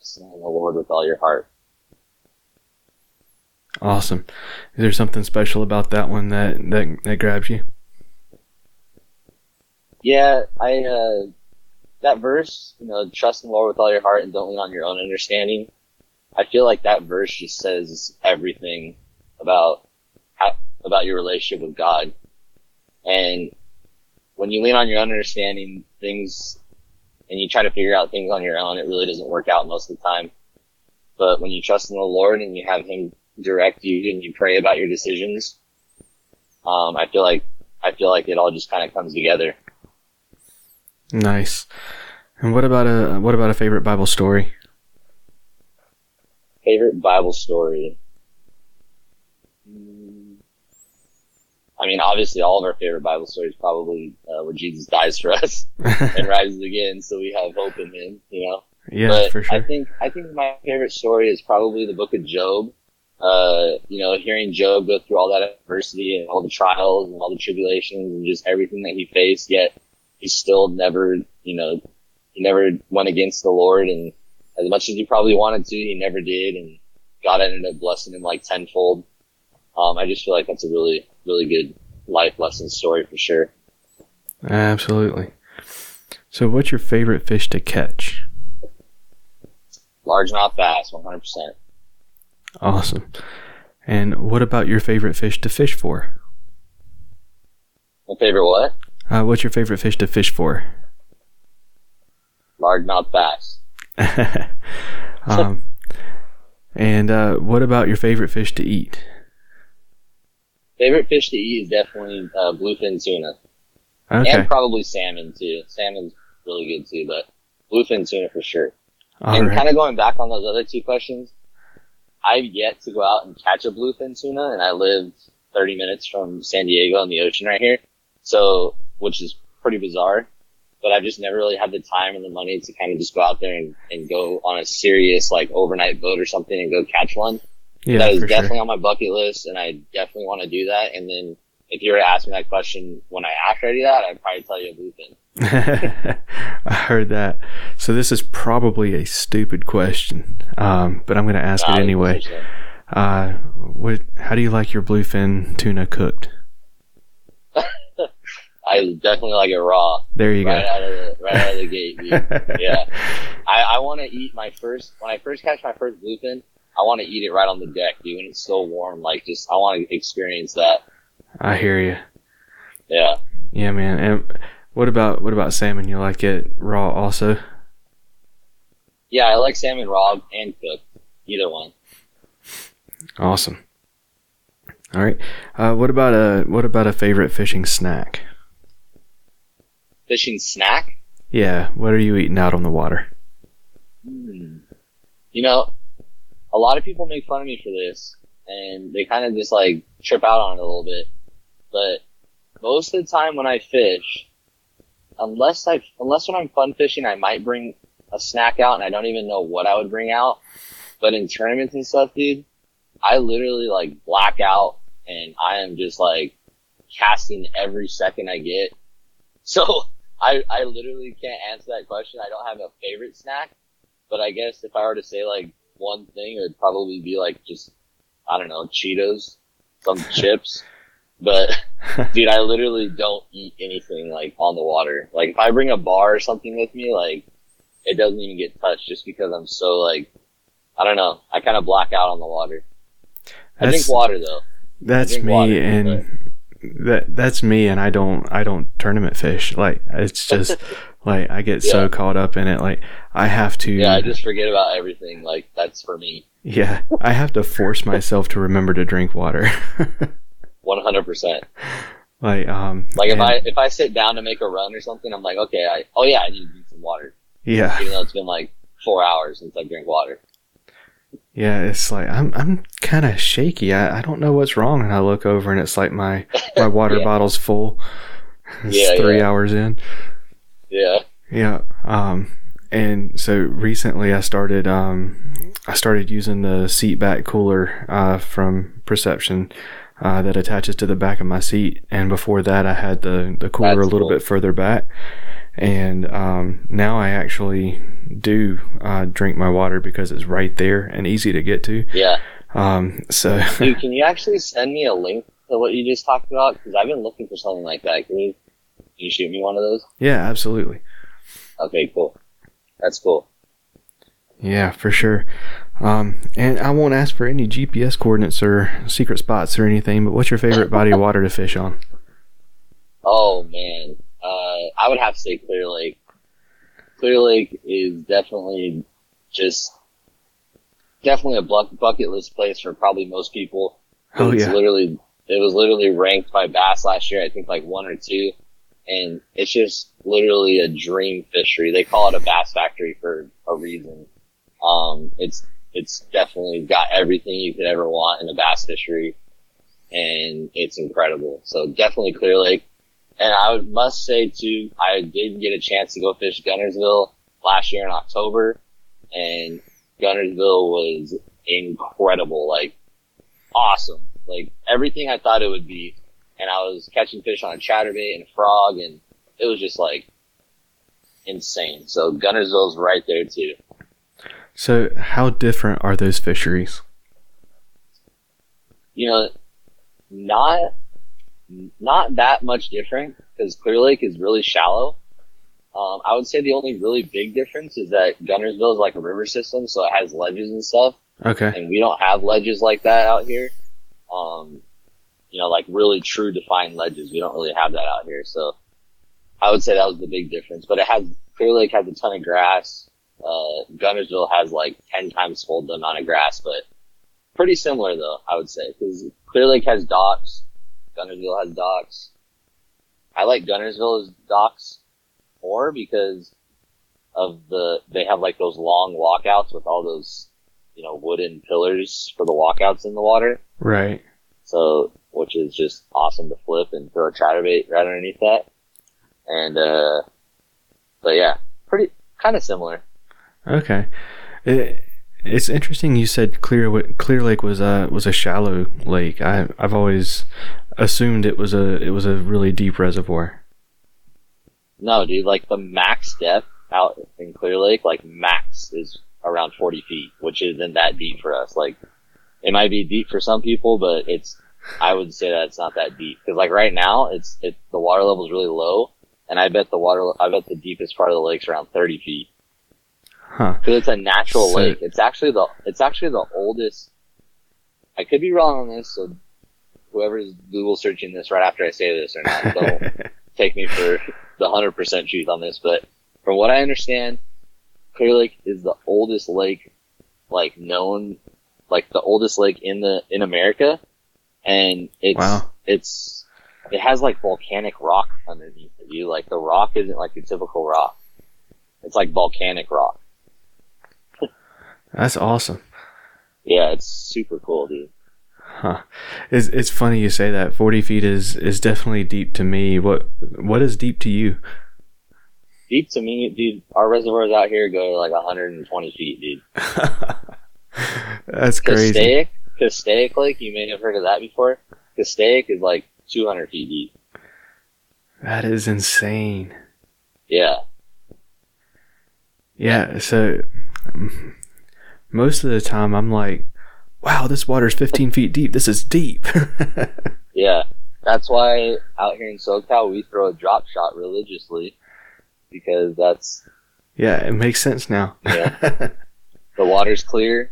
Speaker 18: Just love the Lord with all your heart.
Speaker 19: Awesome. Is there something special about that one that, that, that grabs you?
Speaker 18: Yeah, I uh that verse, you know, trust in the Lord with all your heart and don't lean on your own understanding. I feel like that verse just says everything about about your relationship with God. And when you lean on your own understanding, things and you try to figure out things on your own, it really doesn't work out most of the time. But when you trust in the Lord and you have Him direct you and you pray about your decisions, um, I feel like I feel like it all just kind of comes together.
Speaker 19: Nice. And what about a what about a favorite Bible story?
Speaker 18: Favorite Bible story? I mean, obviously, all of our favorite Bible stories probably uh, where Jesus dies for us and rises again, so we have hope in Him. You know,
Speaker 19: yeah,
Speaker 18: but
Speaker 19: for sure.
Speaker 18: I think I think my favorite story is probably the Book of Job. Uh, you know, hearing Job go through all that adversity and all the trials and all the tribulations and just everything that he faced, yet he still never, you know, he never went against the Lord, and as much as he probably wanted to, he never did, and God ended up blessing him like tenfold. Um, I just feel like that's a really, really good life lesson story for sure.
Speaker 19: Absolutely. So, what's your favorite fish to catch?
Speaker 18: Largemouth bass, 100%.
Speaker 19: Awesome. And what about your favorite fish to fish for?
Speaker 18: My favorite what?
Speaker 19: Uh, what's your favorite fish to fish for?
Speaker 18: Largemouth bass.
Speaker 19: um, and uh, what about your favorite fish to eat?
Speaker 18: Favorite fish to eat is definitely uh, bluefin tuna.
Speaker 19: Okay.
Speaker 18: And probably salmon too. Salmon's really good too, but bluefin tuna for sure.
Speaker 19: All
Speaker 18: and
Speaker 19: right.
Speaker 18: kind of going back on those other two questions, I've yet to go out and catch a bluefin tuna, and I live 30 minutes from San Diego in the ocean right here. So, which is pretty bizarre, but I've just never really had the time and the money to kind of just go out there and, and go on a serious like overnight boat or something and go catch one.
Speaker 19: yeah,
Speaker 18: that is definitely
Speaker 19: sure.
Speaker 18: on my bucket list, and I definitely want to do that. And then if you were to ask me that question when I after I do that, I'd probably tell you a bluefin.
Speaker 19: I heard that. So this is probably a stupid question, um, but I'm going to ask it anyway. Uh, what? How do you like your bluefin tuna cooked?
Speaker 18: I definitely like it raw,
Speaker 19: There you
Speaker 18: right
Speaker 19: go.
Speaker 18: out of the right out of the gate. Dude. yeah, I, I want to eat my first when I first catch my first bluefin. I want to eat it right on the deck, dude, when it's still warm. Like, just I want to experience that.
Speaker 19: I hear you.
Speaker 18: Yeah,
Speaker 19: Yeah, man. And what about what about salmon? You like it raw also?
Speaker 18: yeah, I like salmon raw and cooked, either one.
Speaker 19: Awesome. All right. Uh, what about a what about a favorite fishing snack?
Speaker 18: Fishing snack.
Speaker 19: Yeah. What are you eating out on the water?
Speaker 18: Hmm. You know, a lot of people make fun of me for this, and they kind of just like trip out on it a little bit. But most of the time when I fish, unless I unless when I'm fun fishing, I might bring a snack out, and I don't even know what I would bring out. But in tournaments and stuff, dude, I literally like black out, and I am just like casting every second I get. So I I literally can't answer that question. I don't have a favorite snack. But I guess if I were to say like one thing, it would probably be like just I don't know Cheetos, some chips. But dude, I literally don't eat anything like on the water. Like if I bring a bar or something with me, like it doesn't even get touched just because I'm so like I don't know. I kind of black out on the water. I drink water though.
Speaker 19: that's me,
Speaker 18: water,
Speaker 19: and that that's me, and I don't I don't tournament fish. Like it's just like I get so caught up in it. Like I have to.
Speaker 18: Yeah, I just forget about everything. Like that's for me,
Speaker 19: Yeah, I have to force myself to remember to drink water.
Speaker 18: one hundred percent.
Speaker 19: like um.
Speaker 18: Like if I if I sit down to make a run or something, I'm like, okay, I oh yeah, I need to drink some water.
Speaker 19: yeah
Speaker 18: even though it's been like four hours since I drank water.
Speaker 19: yeah it's like I'm I'm kind of shaky. I I don't know what's wrong, and I look over and it's like my my water
Speaker 18: Yeah.
Speaker 19: bottle's full. It's
Speaker 18: Yeah,
Speaker 19: three
Speaker 18: yeah.
Speaker 19: hours in.
Speaker 18: Yeah.
Speaker 19: Yeah. Um, and so recently I started um, I started using the seat back cooler uh, from Perception uh, that attaches to the back of my seat. And before that, I had the the cooler
Speaker 18: That's
Speaker 19: a little
Speaker 18: cool.
Speaker 19: bit further back. And um, now I actually do uh, drink my water because it's right there and easy to get to.
Speaker 18: Yeah.
Speaker 19: Um, so
Speaker 18: Dude, can you actually send me a link to what you just talked about? Because I've been looking for something like that. Can you, can you shoot me one of those?
Speaker 19: yeah, absolutely.
Speaker 18: Okay, cool. That's cool.
Speaker 19: Yeah, for sure. Um, and I won't ask for any GPS coordinates or secret spots or anything, but what's your favorite body of water to fish on?
Speaker 18: Oh man, uh, I would have to say Clear Lake. Clear Lake is definitely just definitely a bu- bucket list place for probably most people.
Speaker 19: Oh
Speaker 18: it's
Speaker 19: yeah,
Speaker 18: literally it was literally ranked by Bass last year. I think like one or two, and it's just literally a dream fishery. They call it a bass factory for a reason. Um, it's it's definitely got everything you could ever want in a bass fishery, and it's incredible. So definitely Clear Lake. And I must say too, I did get a chance to go fish Guntersville last year in October, and Guntersville was incredible. Like awesome. Like everything I thought it would be. And I was catching fish on a chatterbait and a frog and it was just like insane. So Guntersville's right there too.
Speaker 19: So how different are those fisheries?
Speaker 18: You know, not, not that much different because Clear Lake is really shallow. Um, I would say the only really big difference is that Guntersville is like a river system, so it has ledges and stuff.
Speaker 19: Okay.
Speaker 18: and we don't have ledges like that out here. um, you know, like really true defined ledges. We don't really have that out here. So I would say that was the big difference, but it has, Clear Lake has a ton of grass. Uh, Guntersville has like 10 times full the amount of grass, but pretty similar though, I would say, because Clear Lake has docks. Guntersville has docks. I like Guntersville's docks more because of the, they have like those long walkouts with all those, you know, wooden pillars for the walkouts in the water.
Speaker 19: Right.
Speaker 18: So, which is just awesome to flip and throw a chatterbait right underneath that. And, uh, but yeah, pretty, kind of similar.
Speaker 19: Okay. It, it's interesting you said Clear Clear Lake was a was a shallow lake. I I've always assumed it was a it was a really deep reservoir.
Speaker 18: No, dude, like the max depth out in Clear Lake, like max is around 40 feet, which isn't that deep for us. Like, it might be deep for some people, but it's, I would say that it's not that deep. Cause like right now, it's, it, the water level is really low. And I bet the water, I bet the deepest part of the lake's around 30 feet.
Speaker 19: Huh.
Speaker 18: Cause it's a natural
Speaker 19: So-
Speaker 18: lake. It's actually the, it's actually the oldest, I could be wrong on this, so whoever's Google searching this right after I say this or not, don't take me for the hundred percent truth on this, but from what I understand, Clear Lake is the oldest lake, like known, like the oldest lake in the in America, and it's
Speaker 19: Wow.
Speaker 18: it's it has like volcanic rock underneath it. You like the rock isn't like a typical rock; it's like volcanic rock.
Speaker 19: That's awesome.
Speaker 18: Yeah, it's super cool, dude.
Speaker 19: Huh. It's it's funny you say that. Forty feet is is definitely deep to me. What what is deep to you?
Speaker 18: Deep to me, dude. Our reservoirs out here go to like 120 feet, dude.
Speaker 19: That's crazy.
Speaker 18: Castaic, Castaic Lake, you may have heard of that before. Castaic is like 200 feet deep.
Speaker 19: That is insane.
Speaker 18: Yeah.
Speaker 19: Yeah, so um, most of the time I'm like, wow, this water's 15 feet deep. This is deep.
Speaker 18: Yeah. That's why out here in SoCal we throw a drop shot religiously because that's
Speaker 19: yeah, it makes sense now.
Speaker 18: Yeah. the water's clear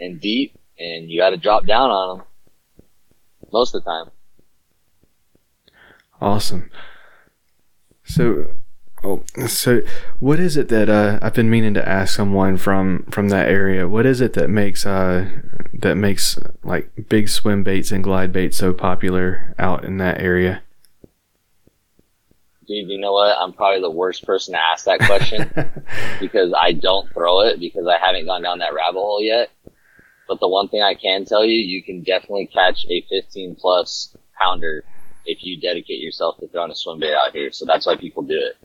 Speaker 18: and deep and you got to drop down on them most of the time.
Speaker 19: awesome. So, oh, so what is it that uh, I've been meaning to ask someone from from that area? What is it that makes uh that makes like big swim baits and glide baits so popular out in that area?
Speaker 18: Dude, you know what? I'm probably the worst person to ask that question because I don't throw it because I haven't gone down that rabbit hole yet. But the one thing I can tell you, you can definitely catch a 15 plus pounder if you dedicate yourself to throwing a swim bait out here. So that's why people do it.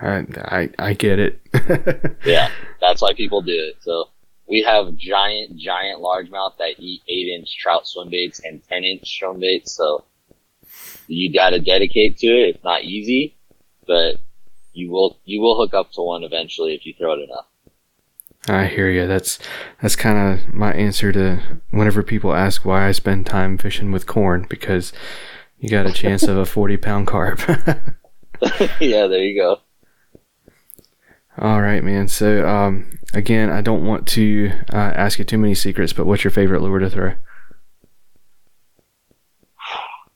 Speaker 19: I, I I get it.
Speaker 18: Yeah, that's why people do it. So we have giant, giant largemouth that eat eight inch trout swim baits and 10 inch swim baits. So you got to dedicate to it. It's not easy, but you will, you will hook up to one eventually if you throw it enough.
Speaker 19: I hear you. That's that's kind of my answer to whenever people ask why I spend time fishing with corn because you got a chance of a forty pound carp.
Speaker 18: yeah, there you go.
Speaker 19: All right, man. So um, again, I don't want to uh, ask you too many secrets, but what's your favorite lure to throw?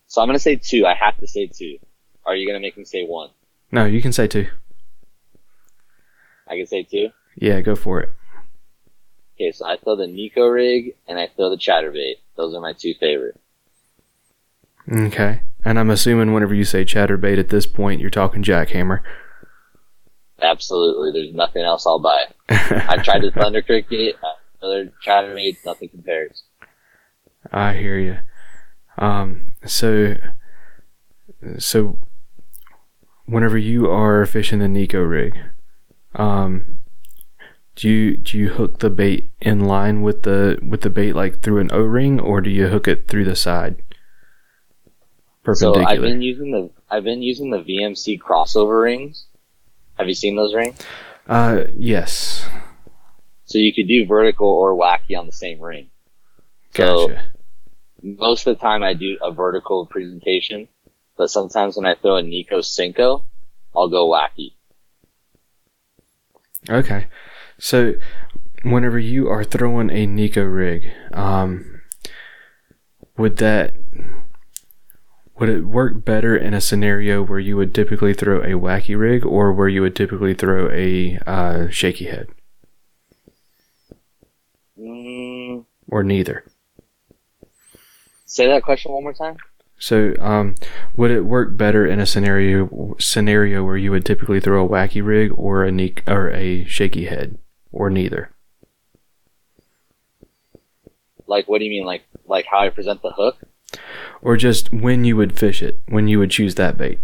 Speaker 18: So I'm going to say two. I have to say two. Are you going to make me say one?
Speaker 19: No, you can say two.
Speaker 18: I can say two.
Speaker 19: Yeah, go for it.
Speaker 18: Okay, so I throw the Neko rig and I throw the chatterbait. Those are my two favorite.
Speaker 19: Okay. And I'm assuming whenever you say chatterbait at this point, you're talking jackhammer.
Speaker 18: Absolutely. There's nothing else I'll buy. I tried the Thunder Cricket, other chatterbait, nothing compares.
Speaker 19: I hear you. Um, so, so whenever you are fishing the Neko rig, um, do you do you hook the bait in line with the with the bait like through an O ring, or do you hook it through the side? Perpendicular.
Speaker 18: So I've been using the I've been using the VMC crossover rings. Have you seen those rings?
Speaker 19: uh, yes.
Speaker 18: So you could do vertical or wacky on the same ring. So
Speaker 19: Gotcha.
Speaker 18: most of the time I do a vertical presentation, but sometimes when I throw a Neko Senko, I'll go wacky.
Speaker 19: Okay. So, whenever you are throwing a Neko rig, um, would that would it work better in a scenario where you would typically throw a wacky rig or where you would typically throw a uh, shaky head
Speaker 18: Mm,
Speaker 19: or neither?
Speaker 18: say that question one more time.
Speaker 19: So, um, would it work better in a scenario scenario where you would typically throw a wacky rig or a ne- or a shaky head or neither?
Speaker 18: Like, what do you mean? Like, like how I present the hook?
Speaker 19: Or just when you would fish it, when you would choose that bait?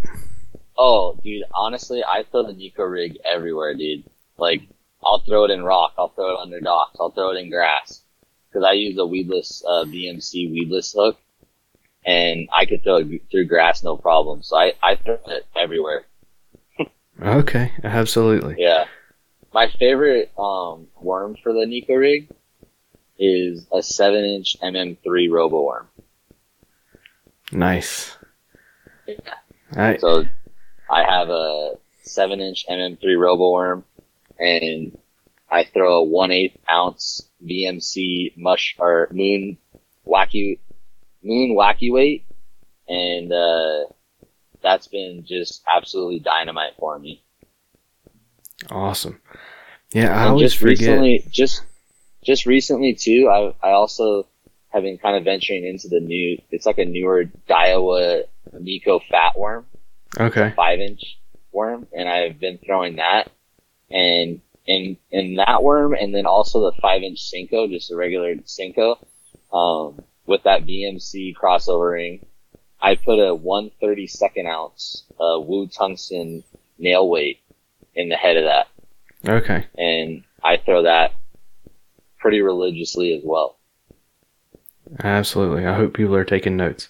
Speaker 18: Oh, dude, honestly, I throw the Neko rig everywhere, dude. Like, I'll throw it in rock, I'll throw it under docks, I'll throw it in grass. Cause I use a weedless, uh, VMC weedless hook and I could throw it through grass no problem. So I, I throw it everywhere.
Speaker 19: Okay, absolutely.
Speaker 18: Yeah. My favorite, um, worm for the Neko rig is a 7 inch MM3 Robo worm.
Speaker 19: Nice.
Speaker 18: Yeah.
Speaker 19: I,
Speaker 18: So I have a seven inch MM3 robo worm and I throw a one eighth ounce VMC mush or moon wacky moon wacky weight and uh that's been just absolutely dynamite for me.
Speaker 19: awesome. Yeah, I
Speaker 18: and
Speaker 19: always
Speaker 18: just
Speaker 19: forget.
Speaker 18: recently just just recently too, I I also have been kind of venturing into the new it's like a newer Daiwa Nico fat worm.
Speaker 19: Okay.
Speaker 18: five inch worm and I've been throwing that and in in that worm and then also the five inch Senko, just a regular Senko, um, with that VMC crossover ring. I put a 132nd ounce uh, Woo tungsten nail weight in the head of that
Speaker 19: Okay.
Speaker 18: and I throw that pretty religiously as well.
Speaker 19: Absolutely. I hope people are taking notes.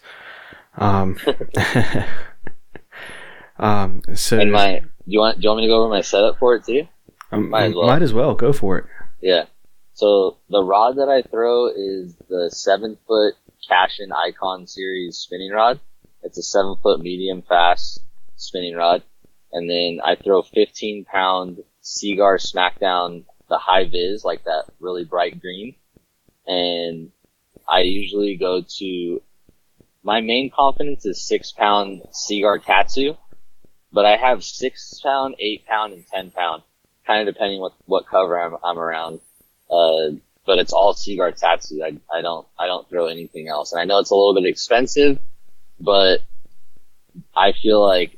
Speaker 19: Um, um, so
Speaker 18: And my, do you want, do you want me to go over my setup for it too?
Speaker 19: um,
Speaker 18: might as well.
Speaker 19: might as well go for it.
Speaker 18: Yeah. So the rod that I throw is the seven foot Cashion Icon series spinning rod. It's a seven foot medium fast spinning rod. And then I throw 15 pound Seaguar Smackdown, the high vis, like that really bright green. And I usually go to, my main confidence is six pound Seaguar Tatsu, but I have six pound, eight pound, and 10 pound, kind of depending what, what cover I'm, I'm around. Uh, but it's all Seaguar Tatsu. I, I don't, I don't throw anything else. And I know it's a little bit expensive, but I feel like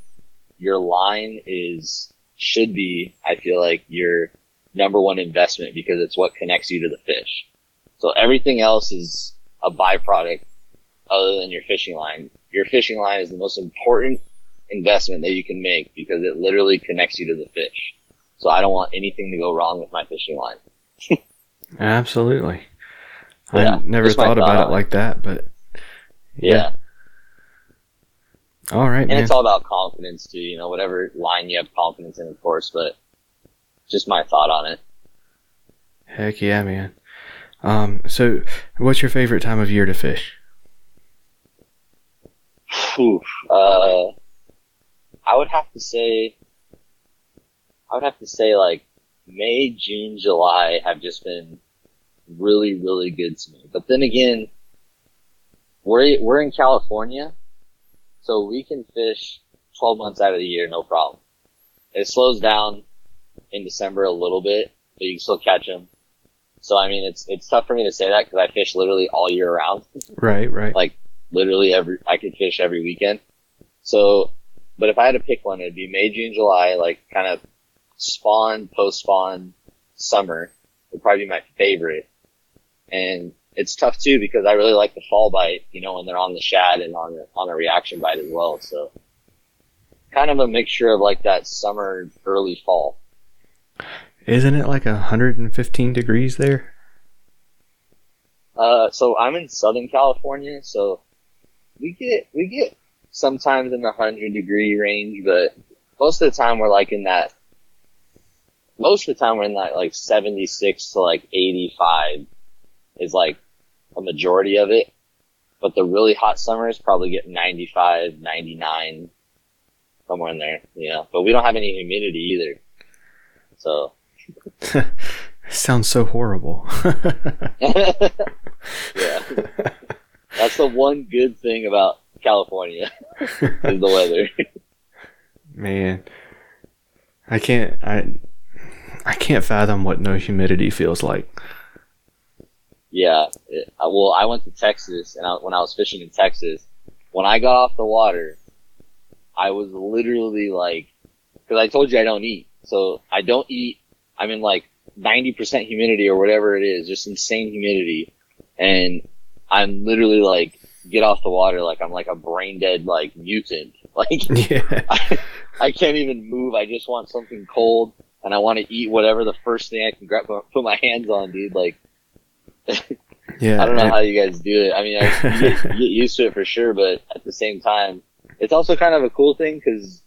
Speaker 18: your line is, should be, I feel like your number one investment because it's what connects you to the fish. So everything else is a byproduct other than your fishing line. Your fishing line is the most important investment that you can make because it literally connects you to the fish. So I don't want anything to go wrong with my fishing line.
Speaker 19: Absolutely.
Speaker 18: Yeah,
Speaker 19: I never thought about
Speaker 18: thought.
Speaker 19: it like that, but
Speaker 18: Yeah.
Speaker 19: All right,
Speaker 18: And
Speaker 19: man.
Speaker 18: it's all about confidence too, you know, whatever line you have confidence in, of course, but just my thought on it.
Speaker 19: Heck yeah, man. Um, so what's your favorite time of year to fish?
Speaker 18: Oof. Uh, I would have to say, I would have to say like May, June, July have just been really, really good to me. But then again, we're, we're in California, so we can fish 12 months out of the year, no problem. It slows down in December a little bit, but you can still catch them. So I mean, it's, it's tough for me to say that because I fish literally all year round
Speaker 19: Right, right.
Speaker 18: like literally every I could fish every weekend. So, but if I had to pick one, it'd be May, June, July, like kind of spawn, post spawn, summer would probably be my favorite. And it's tough too because I really like the fall bite, you know, when they're on the shad and on the on a reaction bite as well. So, kind of a mixture of like that summer, early fall.
Speaker 19: Isn't it like 115 degrees there?
Speaker 18: Uh, so I'm in Southern California, so we get we get sometimes in the hundred degree range, but most of the time we're like in that. Most of the time we're in that like 76 to like 85 is like a majority of it. But the really hot summers probably get 95, 99, somewhere in there, know. But we don't have any humidity either. So,
Speaker 19: Sounds so horrible.
Speaker 18: yeah. That's the one good thing about California is the weather.
Speaker 19: Man, I can't. I I can't fathom what no humidity feels like.
Speaker 18: Yeah. It, well, I went to Texas, and I, when I was fishing in Texas, when I got off the water, I was literally like, because I told you I don't eat, so I don't eat. I'm in like 90% humidity or whatever it is, just insane humidity, and I'm literally like, get off the water like I'm like a brain dead like mutant. Like
Speaker 19: Yeah.
Speaker 18: I, I can't even move. I just want something cold, and I want to eat whatever the first thing I can grab, put my hands on, dude. Like
Speaker 19: Yeah.
Speaker 18: I don't know
Speaker 19: and-
Speaker 18: how you guys do it. I mean, I, get, get used to it for sure, but at the same time, it's also kind of a cool thing because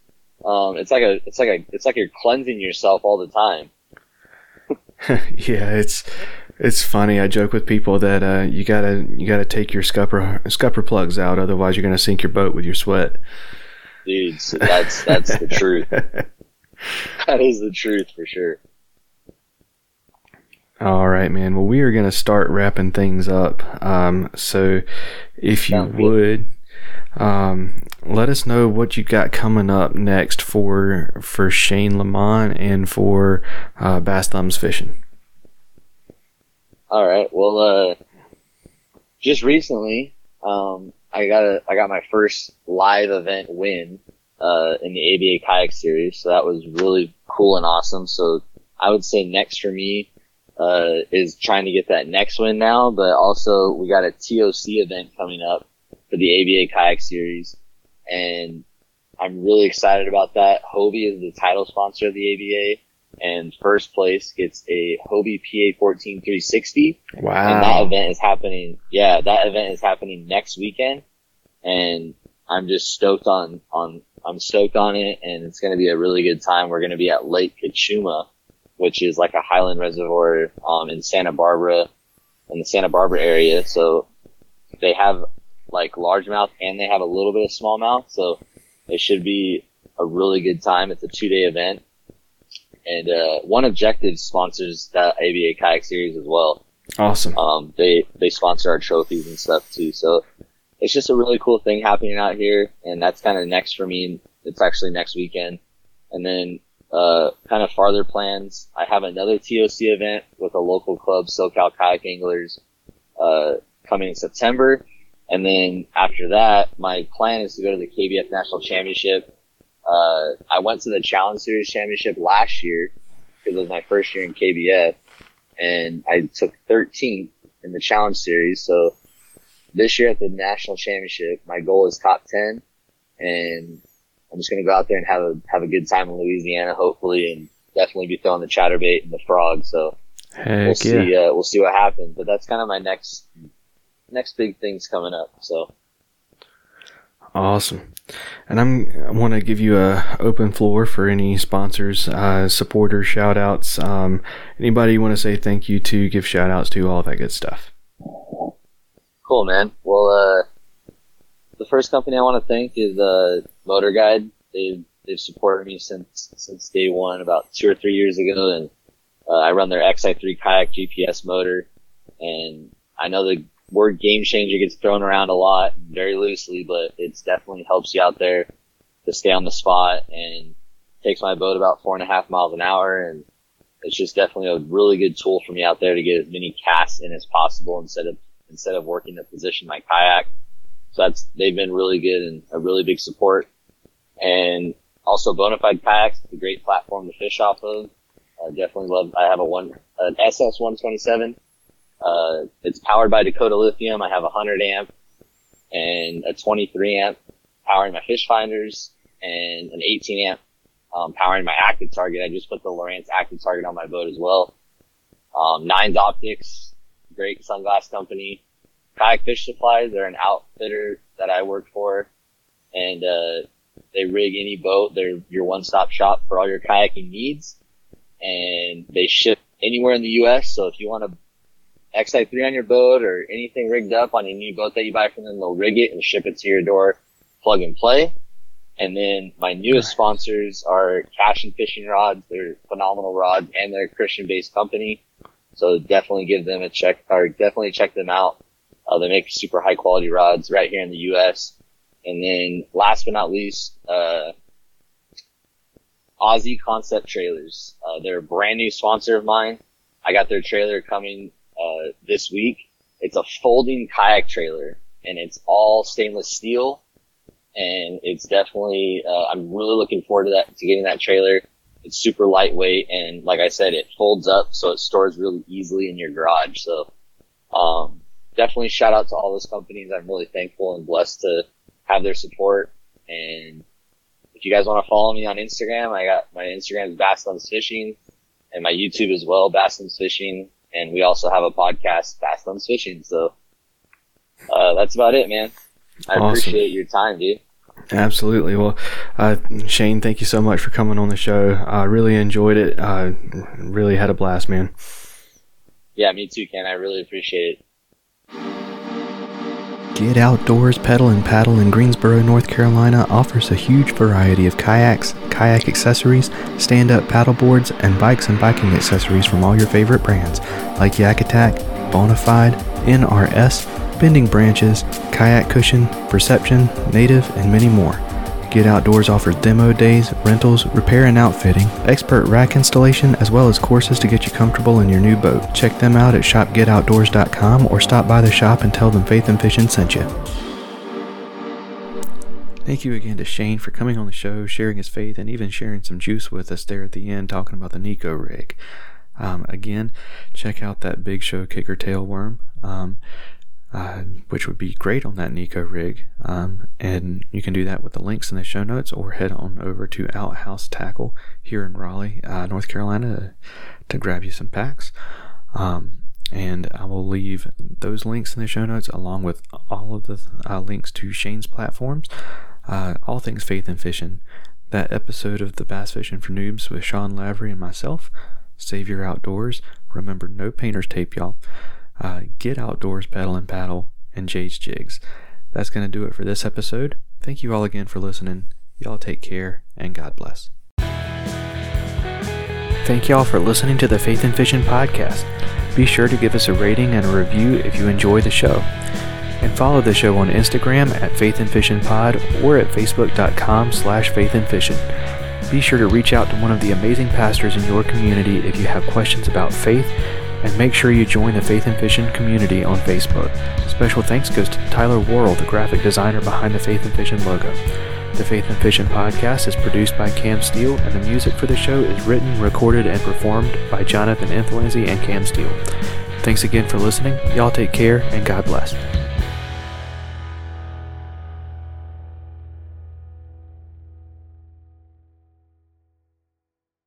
Speaker 18: um, it's like a, it's like a, it's like you're cleansing yourself all the time.
Speaker 19: yeah, it's it's funny. I joke with people that uh, you gotta you gotta take your scupper scupper plugs out, otherwise you're gonna sink your boat with your sweat.
Speaker 18: Dude, that's that's the truth. That is the truth for sure.
Speaker 19: All right, man. Well, we are gonna start wrapping things up. Um, so if you would. Um, let us know what you got coming up next for for Shane Lamont and for uh, Bass Thumbs Fishing.
Speaker 18: All right. Well, uh, just recently, um, I got a, I got my first live event win, uh, in the ABA kayak series. So that was really cool and awesome. So I would say next for me, uh, is trying to get that next win now, but also we got a TOC event coming up for the ABA kayak series. And I'm really excited about that. Hobie is the title sponsor of the ABA and first place gets a Hobie PA 14 360 Wow! and that event is happening. Yeah, that event is happening next weekend, and I'm just stoked on on. I'm stoked on it, and it's going to be a really good time. We're going to be at Lake Cachuma, which is like a highland reservoir um, in Santa Barbara, in the Santa Barbara area. So they have like largemouth and they have a little bit of smallmouth. So it should be a really good time. It's a two day event. And, uh, One Objective sponsors that ABA kayak series as well
Speaker 19: Awesome.
Speaker 18: um, they they sponsor our trophies and stuff too. So it's just a really cool thing happening out here, and that's kind of next for me. It's actually next weekend, and then uh, kind of farther plans. I have another TOC event with a local club, SoCal Kayak Anglers, uh, coming in September, and then after that, my plan is to go to the KBF National Championship. Uh, I went to the Challenge Series Championship last year because it was my first year in KBF and I took 13th in the challenge series. So this year at the national championship, my goal is top 10 and I'm just going to go out there and have a, have a good time in Louisiana, hopefully, and definitely be throwing the chatterbait and the frog. So we'll
Speaker 19: yeah.
Speaker 18: see, uh, we'll see what happens, but that's kind of my next, next big things coming up. So
Speaker 19: Awesome. And I'm I want to give you a open floor for any sponsors, uh, supporters, shout outs. Um, anybody you want to say thank you to, give shout outs to, all that good stuff.
Speaker 18: Cool, man. Well, uh, the first company I want to thank is uh, Motor Guide. They've they've supported me since since day one, about two or three years ago, and uh, I run their XI3 kayak GPS motor. And I know the word game changer gets thrown around a lot, very loosely, but it's definitely helps you out there to stay on the spot and takes my boat about four and a half miles an hour and it's just definitely a really good tool for me out there to get as many casts in as possible instead of instead of working to position my kayak. So that's they've been really good and a really big support. And also Bonafide Kayaks, a great platform to fish off of. I definitely love. I have a one an SS 127. Uh, it's powered by Dakota Lithium. I have a 100 amp and a 23 amp powering my fish finders and an 18 amp um, powering my active target. I just put the Lowrance active target on my boat as well. Um, Nines Optics, great sunglass company. Kayak Fish Supplies, they're an outfitter that I work for, and uh, they rig any boat. They're your one-stop shop for all your kayaking needs, and they ship anywhere in the U.S. So if you want a XI3 on your boat or anything rigged up on any boat that you buy from them, they'll rig it and ship it to your door, plug and play. And then my newest sponsors are Cashion Fishing Rods. They're phenomenal rods and they're a Christian based company. So definitely give them a check or definitely check them out. Uh, they make super high quality rods right here in the U.S. And then last but not least, uh, Aussie Concept Trailers. Uh, they're a brand new sponsor of mine. I got their trailer coming, uh, this week. It's a folding kayak trailer and it's all stainless steel. And it's definitely, uh, I'm really looking forward to that, to getting that trailer. It's super lightweight and like I said, it folds up so it stores really easily in your garage. So, um, definitely shout out to all those companies. I'm really thankful and blessed to have their support. And if you guys want to follow me on Instagram, I got my Instagram is Bass Thumbs Fishing and my YouTube as well, Bass Thumbs Fishing. And we also have a podcast, Basslands Fishing. So, uh, that's about it, man. I
Speaker 19: Awesome.
Speaker 18: appreciate your time, dude.
Speaker 19: Absolutely. Well, uh, Shane, thank you so much for coming on the show. I really enjoyed it. I really had a blast, man.
Speaker 18: Yeah, me too, Ken. I really appreciate it.
Speaker 19: Get Outdoors Pedal and Paddle in Greensboro, North Carolina offers a huge variety of kayaks, kayak accessories, stand up paddle boards, and bikes and biking accessories from all your favorite brands like Yak Attack, Bonafide, NRS, Bending Branches, Kayak Cushion, Perception, Native, and many more. Get Outdoors offers demo days, rentals, repair and outfitting, expert rack installation, as well as courses to get you comfortable in your new boat. Check them out at shopgetoutdoors.com or stop by the shop and tell them Faith and Fishing sent you. Thank you again to Shane for coming on the show, sharing his faith, and even sharing some juice with us there at the end, talking about the Neko rig. Um, again, check out that Big Show kicker tail worm. Um, uh, which would be great on that Neko rig. Um, and you can do that with the links in the show notes or head on over to Outhouse Tackle here in Raleigh, uh, North Carolina to, grab you some packs. Um, and I will leave those links in the show notes along with all of the uh, links to Shane's platforms, uh, all things faith and fishing. That episode of the Bass Fishing for Noobs with Sean Lavery and myself, Save Your Outdoors. Remember, no painter's tape, y'all uh, Get Outdoors Pedal and Paddle, and Jade's Jigs. That's going to do it for this episode. Thank you all again for listening. Y'all take care, and God bless. Thank y'all for listening to the Faith and Fishing podcast. Be sure to give us a rating and a review if you enjoy the show. And follow the show on Instagram at Faith and Fishing Pod or at facebook.com slash faith and fishing. Be sure to reach out to one of the amazing pastors in your community if you have questions about faith and make sure you join the Faith and Fishing community on Facebook. Special thanks goes to Tyler Worrell, the graphic designer behind the Faith and Fishing logo. The Faith and Fishing podcast is produced by Cam Steele, and the music for the show is written, recorded, and performed by Jonathan Inthlanzy and Cam Steele. Thanks again for listening. Y'all take care, and God bless.